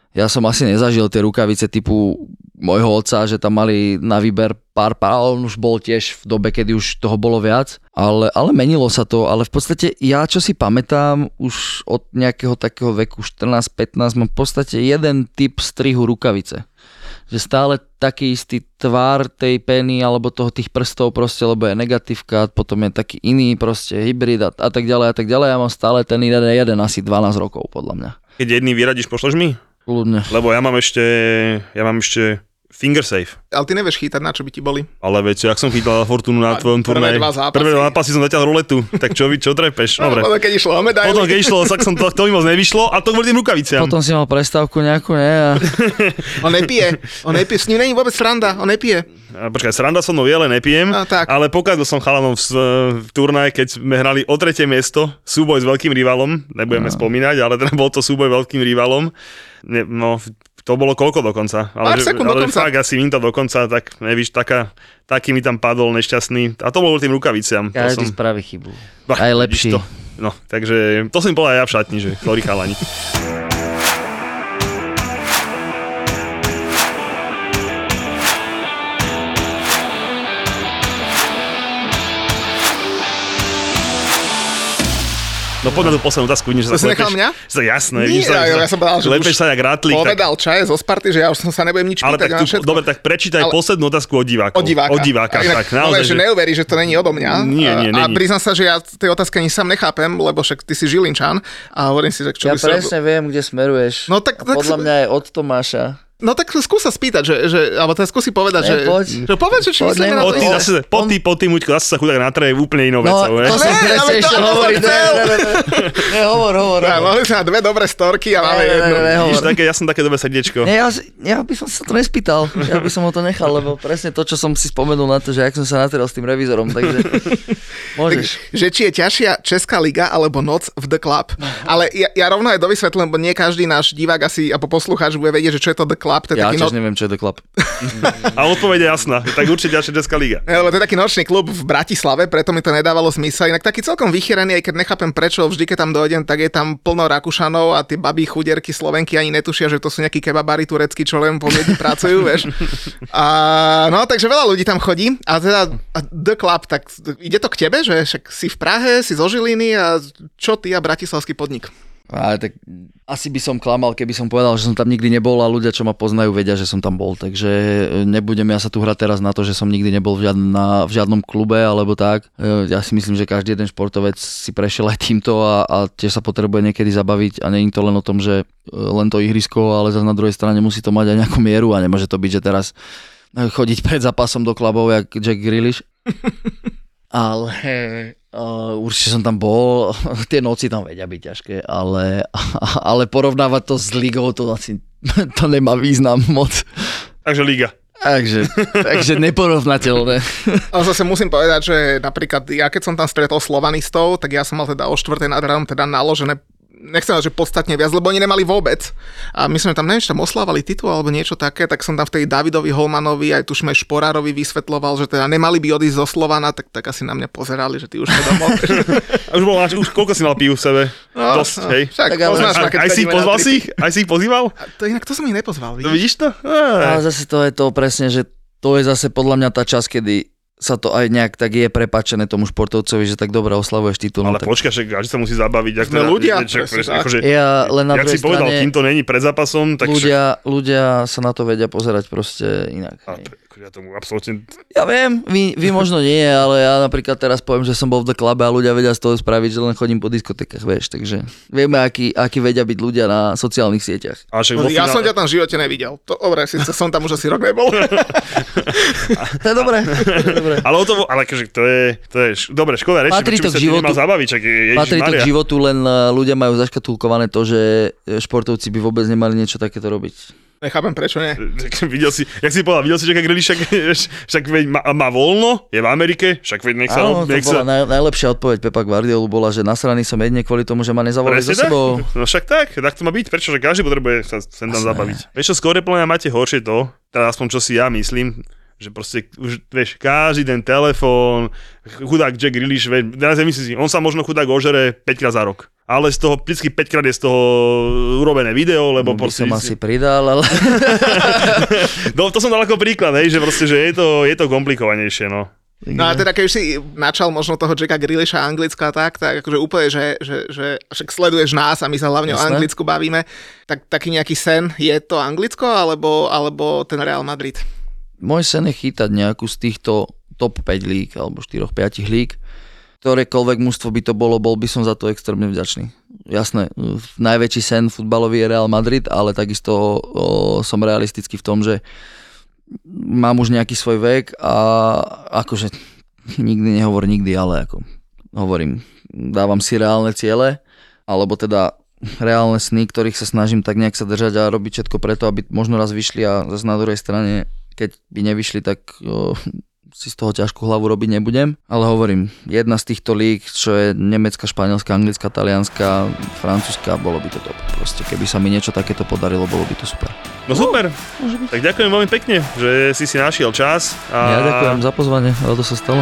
ja som asi nezažil tie rukavice typu môjho otca, že tam mali na výber pár pár, on už bol tiež v dobe, kedy už toho bolo viac, ale, ale menilo sa to, ale v podstate ja, čo si pamätám, už od nejakého takého veku 14-15 mám v podstate jeden typ strihu rukavice. Že stále taký istý tvár tej peny alebo toho tých prstov proste, lebo je negatívka, potom je taký iný proste hybrid a, a tak ďalej a tak ďalej. Ja mám stále ten jeden, jeden asi 12 rokov podľa mňa. Keď jedný vyradíš, pošleš mi? Kľudne. Lebo ja mám ešte, ja mám ešte finger safe. Ale ty nevieš chytať, na čo by ti boli. Ale veď, ak som chytal Fortunu na tvojom prvé turnaji. dva zápasy. Prvé dva zápasy som zatiaľ ruletu. Tak čo, čo trepeš? Dobre. Potom, keď išlo o medaily. Potom, keď išlo, tak som to, to mi moc nevyšlo a to kvôli tým rukaviciam. Potom si mal prestávku nejakú, nie? A... On nepije. On nepije. S ním není vôbec sranda. On nepije. A počkaj, sranda so mnou je, ale nepijem. No, tak. Ale pokazil som chalanom v, v turnaji, keď sme hrali o tretie miesto, súboj s veľkým rivalom, nebudeme spomínať, ale teda bol to súboj veľkým rivalom. Ne, no, to bolo koľko dokonca? Ale, Pár sekúnd ale dokonca. fakt asi minúta dokonca, tak nevíš, taká, taký mi tam padol nešťastný. A to bolo tým rukaviciam. To Každý som, spraví chybu. Bah, Aj lepší. To. No, takže to som povedal aj ja v šatni, že sorry chalani. No na tú poslednú otázku, vidím, že To sa si nechal mňa? že sa jasné, Nie, vidíš, sa, ja, ja som povedal, že lepeš sa jak tak- Povedal čaje zo Sparty, že ja už som sa nebudem nič ale pýtať tak na tu, všetko. dobre, tak prečítaj Ale- poslednú otázku od divákov. Od diváka. Od diváka, inak, tak. Naozaj, že... že... neuverí, že to není odo mňa. Nie, nie, a, a priznám sa, že ja tej otázky ani sám nechápem, lebo však ty si Žilinčan a hovorím si, že čo Ja by presne viem, kde smeruješ. No tak- tak podľa mňa je od Tomáša. No tak skús sa spýtať, že, že alebo teda skúsi povedať, Ne, že, poď. že povedz, že či Poď, myslíme ne, na to. zase, po ty, po ty, Muďko, zase sa chudák natreje úplne inou No, vecou, to vieš. som Ne, presne to- ešte to som hovoriť. Ne, ne, ne, ne. Ne, hovor, hovor, Ja, mohli sme na dve dobré storky a máme Ne, ne, jednu. ne, ne. Vidíš, také, ja som také dobré srdiečko. Nie, ja, ja by som sa to nespýtal. Ja by som ho to nechal, lebo presne to, čo som si spomenul na to, že jak som sa nateral s tým revizorom, takže môžeš. že či je ťažšia Česká liga alebo noc v The Club. Ale ja, ja rovno aj dovysvetlím, lebo nie každý náš divák asi, alebo poslucháč bude vedieť, že čo je to The Club. To je Ja taký tiež no... neviem, čo je to klap. A odpoveď je jasná. Tak určite ďalšia Česká liga. Lebo to je taký nočný klub v Bratislave, preto mi to nedávalo zmysel. Inak taký celkom vychýrený, aj keď nechápem prečo, vždy keď tam dojdem, tak je tam plno Rakúšanov a tie babí chudierky Slovenky ani netušia, že to sú nejakí kebabári tureckí, čo len po pracujú, vieš. A, no, takže veľa ľudí tam chodí. A teda a The Club, tak ide to k tebe, že však si v Prahe, si zo Žiliny a čo ty a bratislavský podnik? Ale tak asi by som klamal, keby som povedal, že som tam nikdy nebol a ľudia, čo ma poznajú, vedia, že som tam bol. Takže e, nebudem ja sa tu hrať teraz na to, že som nikdy nebol v, žiadna, v žiadnom klube alebo tak. E, Ja si myslím, že každý jeden športovec si prešiel aj týmto a, a tiež sa potrebuje niekedy zabaviť a nie je to len o tom, že e, len to ihrisko, ale zase na druhej strane musí to mať aj nejakú mieru a nemôže to byť, že teraz chodiť pred zápasom do klubov, jak Jack Grealish. Ale uh, určite som tam bol, tie noci tam vedia byť ťažké, ale, ale porovnávať to s ligou, to asi to nemá význam moc. Takže liga. Takže, takže neporovnateľné. Ale zase musím povedať, že napríklad ja keď som tam stretol slovanistov, tak ja som mal teda o 4. nad ránom teda naložené nechcem že podstatne viac, lebo oni nemali vôbec. A my sme tam, neviem, či tam oslávali titul alebo niečo také, tak som tam vtedy Davidovi Holmanovi, aj tušme Šporárovi vysvetloval, že teda nemali by odísť zo Slovana, tak, tak asi na mňa pozerali, že ty už to domov. A už, bol, už koľko si mal pív v sebe? No, Dosť, no, hej. Však Tak ale- poznáš A, ma, keď aj si pozval si ich? Aj si ich pozýval? A To inak to som ich nepozval, To vidíš? vidíš to? Ale zase to je to presne, že to je zase podľa mňa tá časť, kedy sa to aj nejak tak je prepačené tomu športovcovi, že tak dobre oslavuješ titul. no Ale tak... počkaj, však každý sa musí zabaviť. Ak Sme ľudia, že- presne akože, Ja len na jak si povedal, kým to není pred zápasom, tak však, ľudia, ľudia sa na to vedia pozerať proste inak. a, ja tomu absolútne... Ja viem, vy, vy možno nie, ale ja napríklad teraz poviem, že som bol v The Clube a ľudia vedia z toho spraviť, že len chodím po diskotekách, vieš, takže vieme, aký, aký vedia byť ľudia na sociálnych sieťach. Ale však No, ja som ťa tam v živote nevidel. To, dobre, síce som tam už asi rok nebol. To je dobré, to je dobré. Ale o to, ale akože to je, to je, š- dobre, škoda reči, Patrí to k životu. zabaviť, čak Patrí to k životu, len eh, ľudia majú zaškatulkované to, že eh, športovci by vôbec nemali niečo takéto robiť. Nechápem, prečo nie. videl si, jak si povedal, videl si Jacka Grealish, však, však veď má, má, voľno, je v Amerike, však veď nech sa, Áno, to nech bola sa, naj, najlepšia odpoveď Pepa Guardiolu bola, že nasraný som jedne kvôli tomu, že ma nezavolali za sebou. No však tak, tak to má byť, prečo, že každý potrebuje sa sem tam zabaviť. Vieš čo, skôr podľa máte horšie to, teda aspoň čo si ja myslím, že proste už, vieš, každý ten telefón, chudák Jack Grealish, vieš, teraz myslím si, on sa možno chudák ožere 5 krát za rok. Ale z toho, vždycky 5 krát je z toho urobené video, lebo By proste... som asi pridal, ale... No, to som dal ako príklad, hej, že proste, že je to, je to komplikovanejšie, no. No a teda keď už si načal možno toho Jacka Grealisha Anglicka a tak, tak akože úplne, že, že, že však sleduješ nás a my sa hlavne o Jasné. Anglicku bavíme, tak taký nejaký sen, je to Anglicko alebo, alebo ten Real Madrid? Môj sen je chytať nejakú z týchto top 5 líg alebo 4-5 líg. Ktorékoľvek mužstvo by to bolo, bol by som za to extrémne vďačný. Jasné, najväčší sen futbalový je Real Madrid, ale takisto som realistický v tom, že mám už nejaký svoj vek a akože nikdy nehovor nikdy, ale ako hovorím, dávam si reálne ciele, alebo teda reálne sny, ktorých sa snažím tak nejak sa držať a robiť všetko preto, aby možno raz vyšli a zase na druhej strane, keď by nevyšli, tak o, si z toho ťažkú hlavu robiť nebudem. Ale hovorím, jedna z týchto líg, čo je nemecká, španielská, anglická, talianská, francúzska, bolo by to top. Proste keby sa mi niečo takéto podarilo, bolo by to super. No super, tak ďakujem veľmi pekne, že si si našiel čas. A... Ja ďakujem za pozvanie, to sa stalo.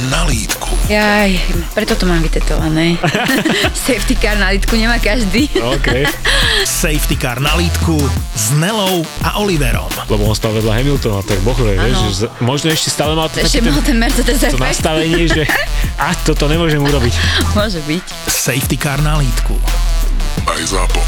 na lítku. Jaj, preto to mám vytetované. Safety car na litku nemá každý. OK. Safety car na lítku s Nelou a Oliverom. Lebo on stal vedľa Hamiltona, tak bohre, vieš, že z- možno ešte stále mal to Ešte mal ten, Mercedes to efekt. nastavenie, že a toto nemôžem urobiť. Môže byť. Safety car na lítku. Aj ZAPO.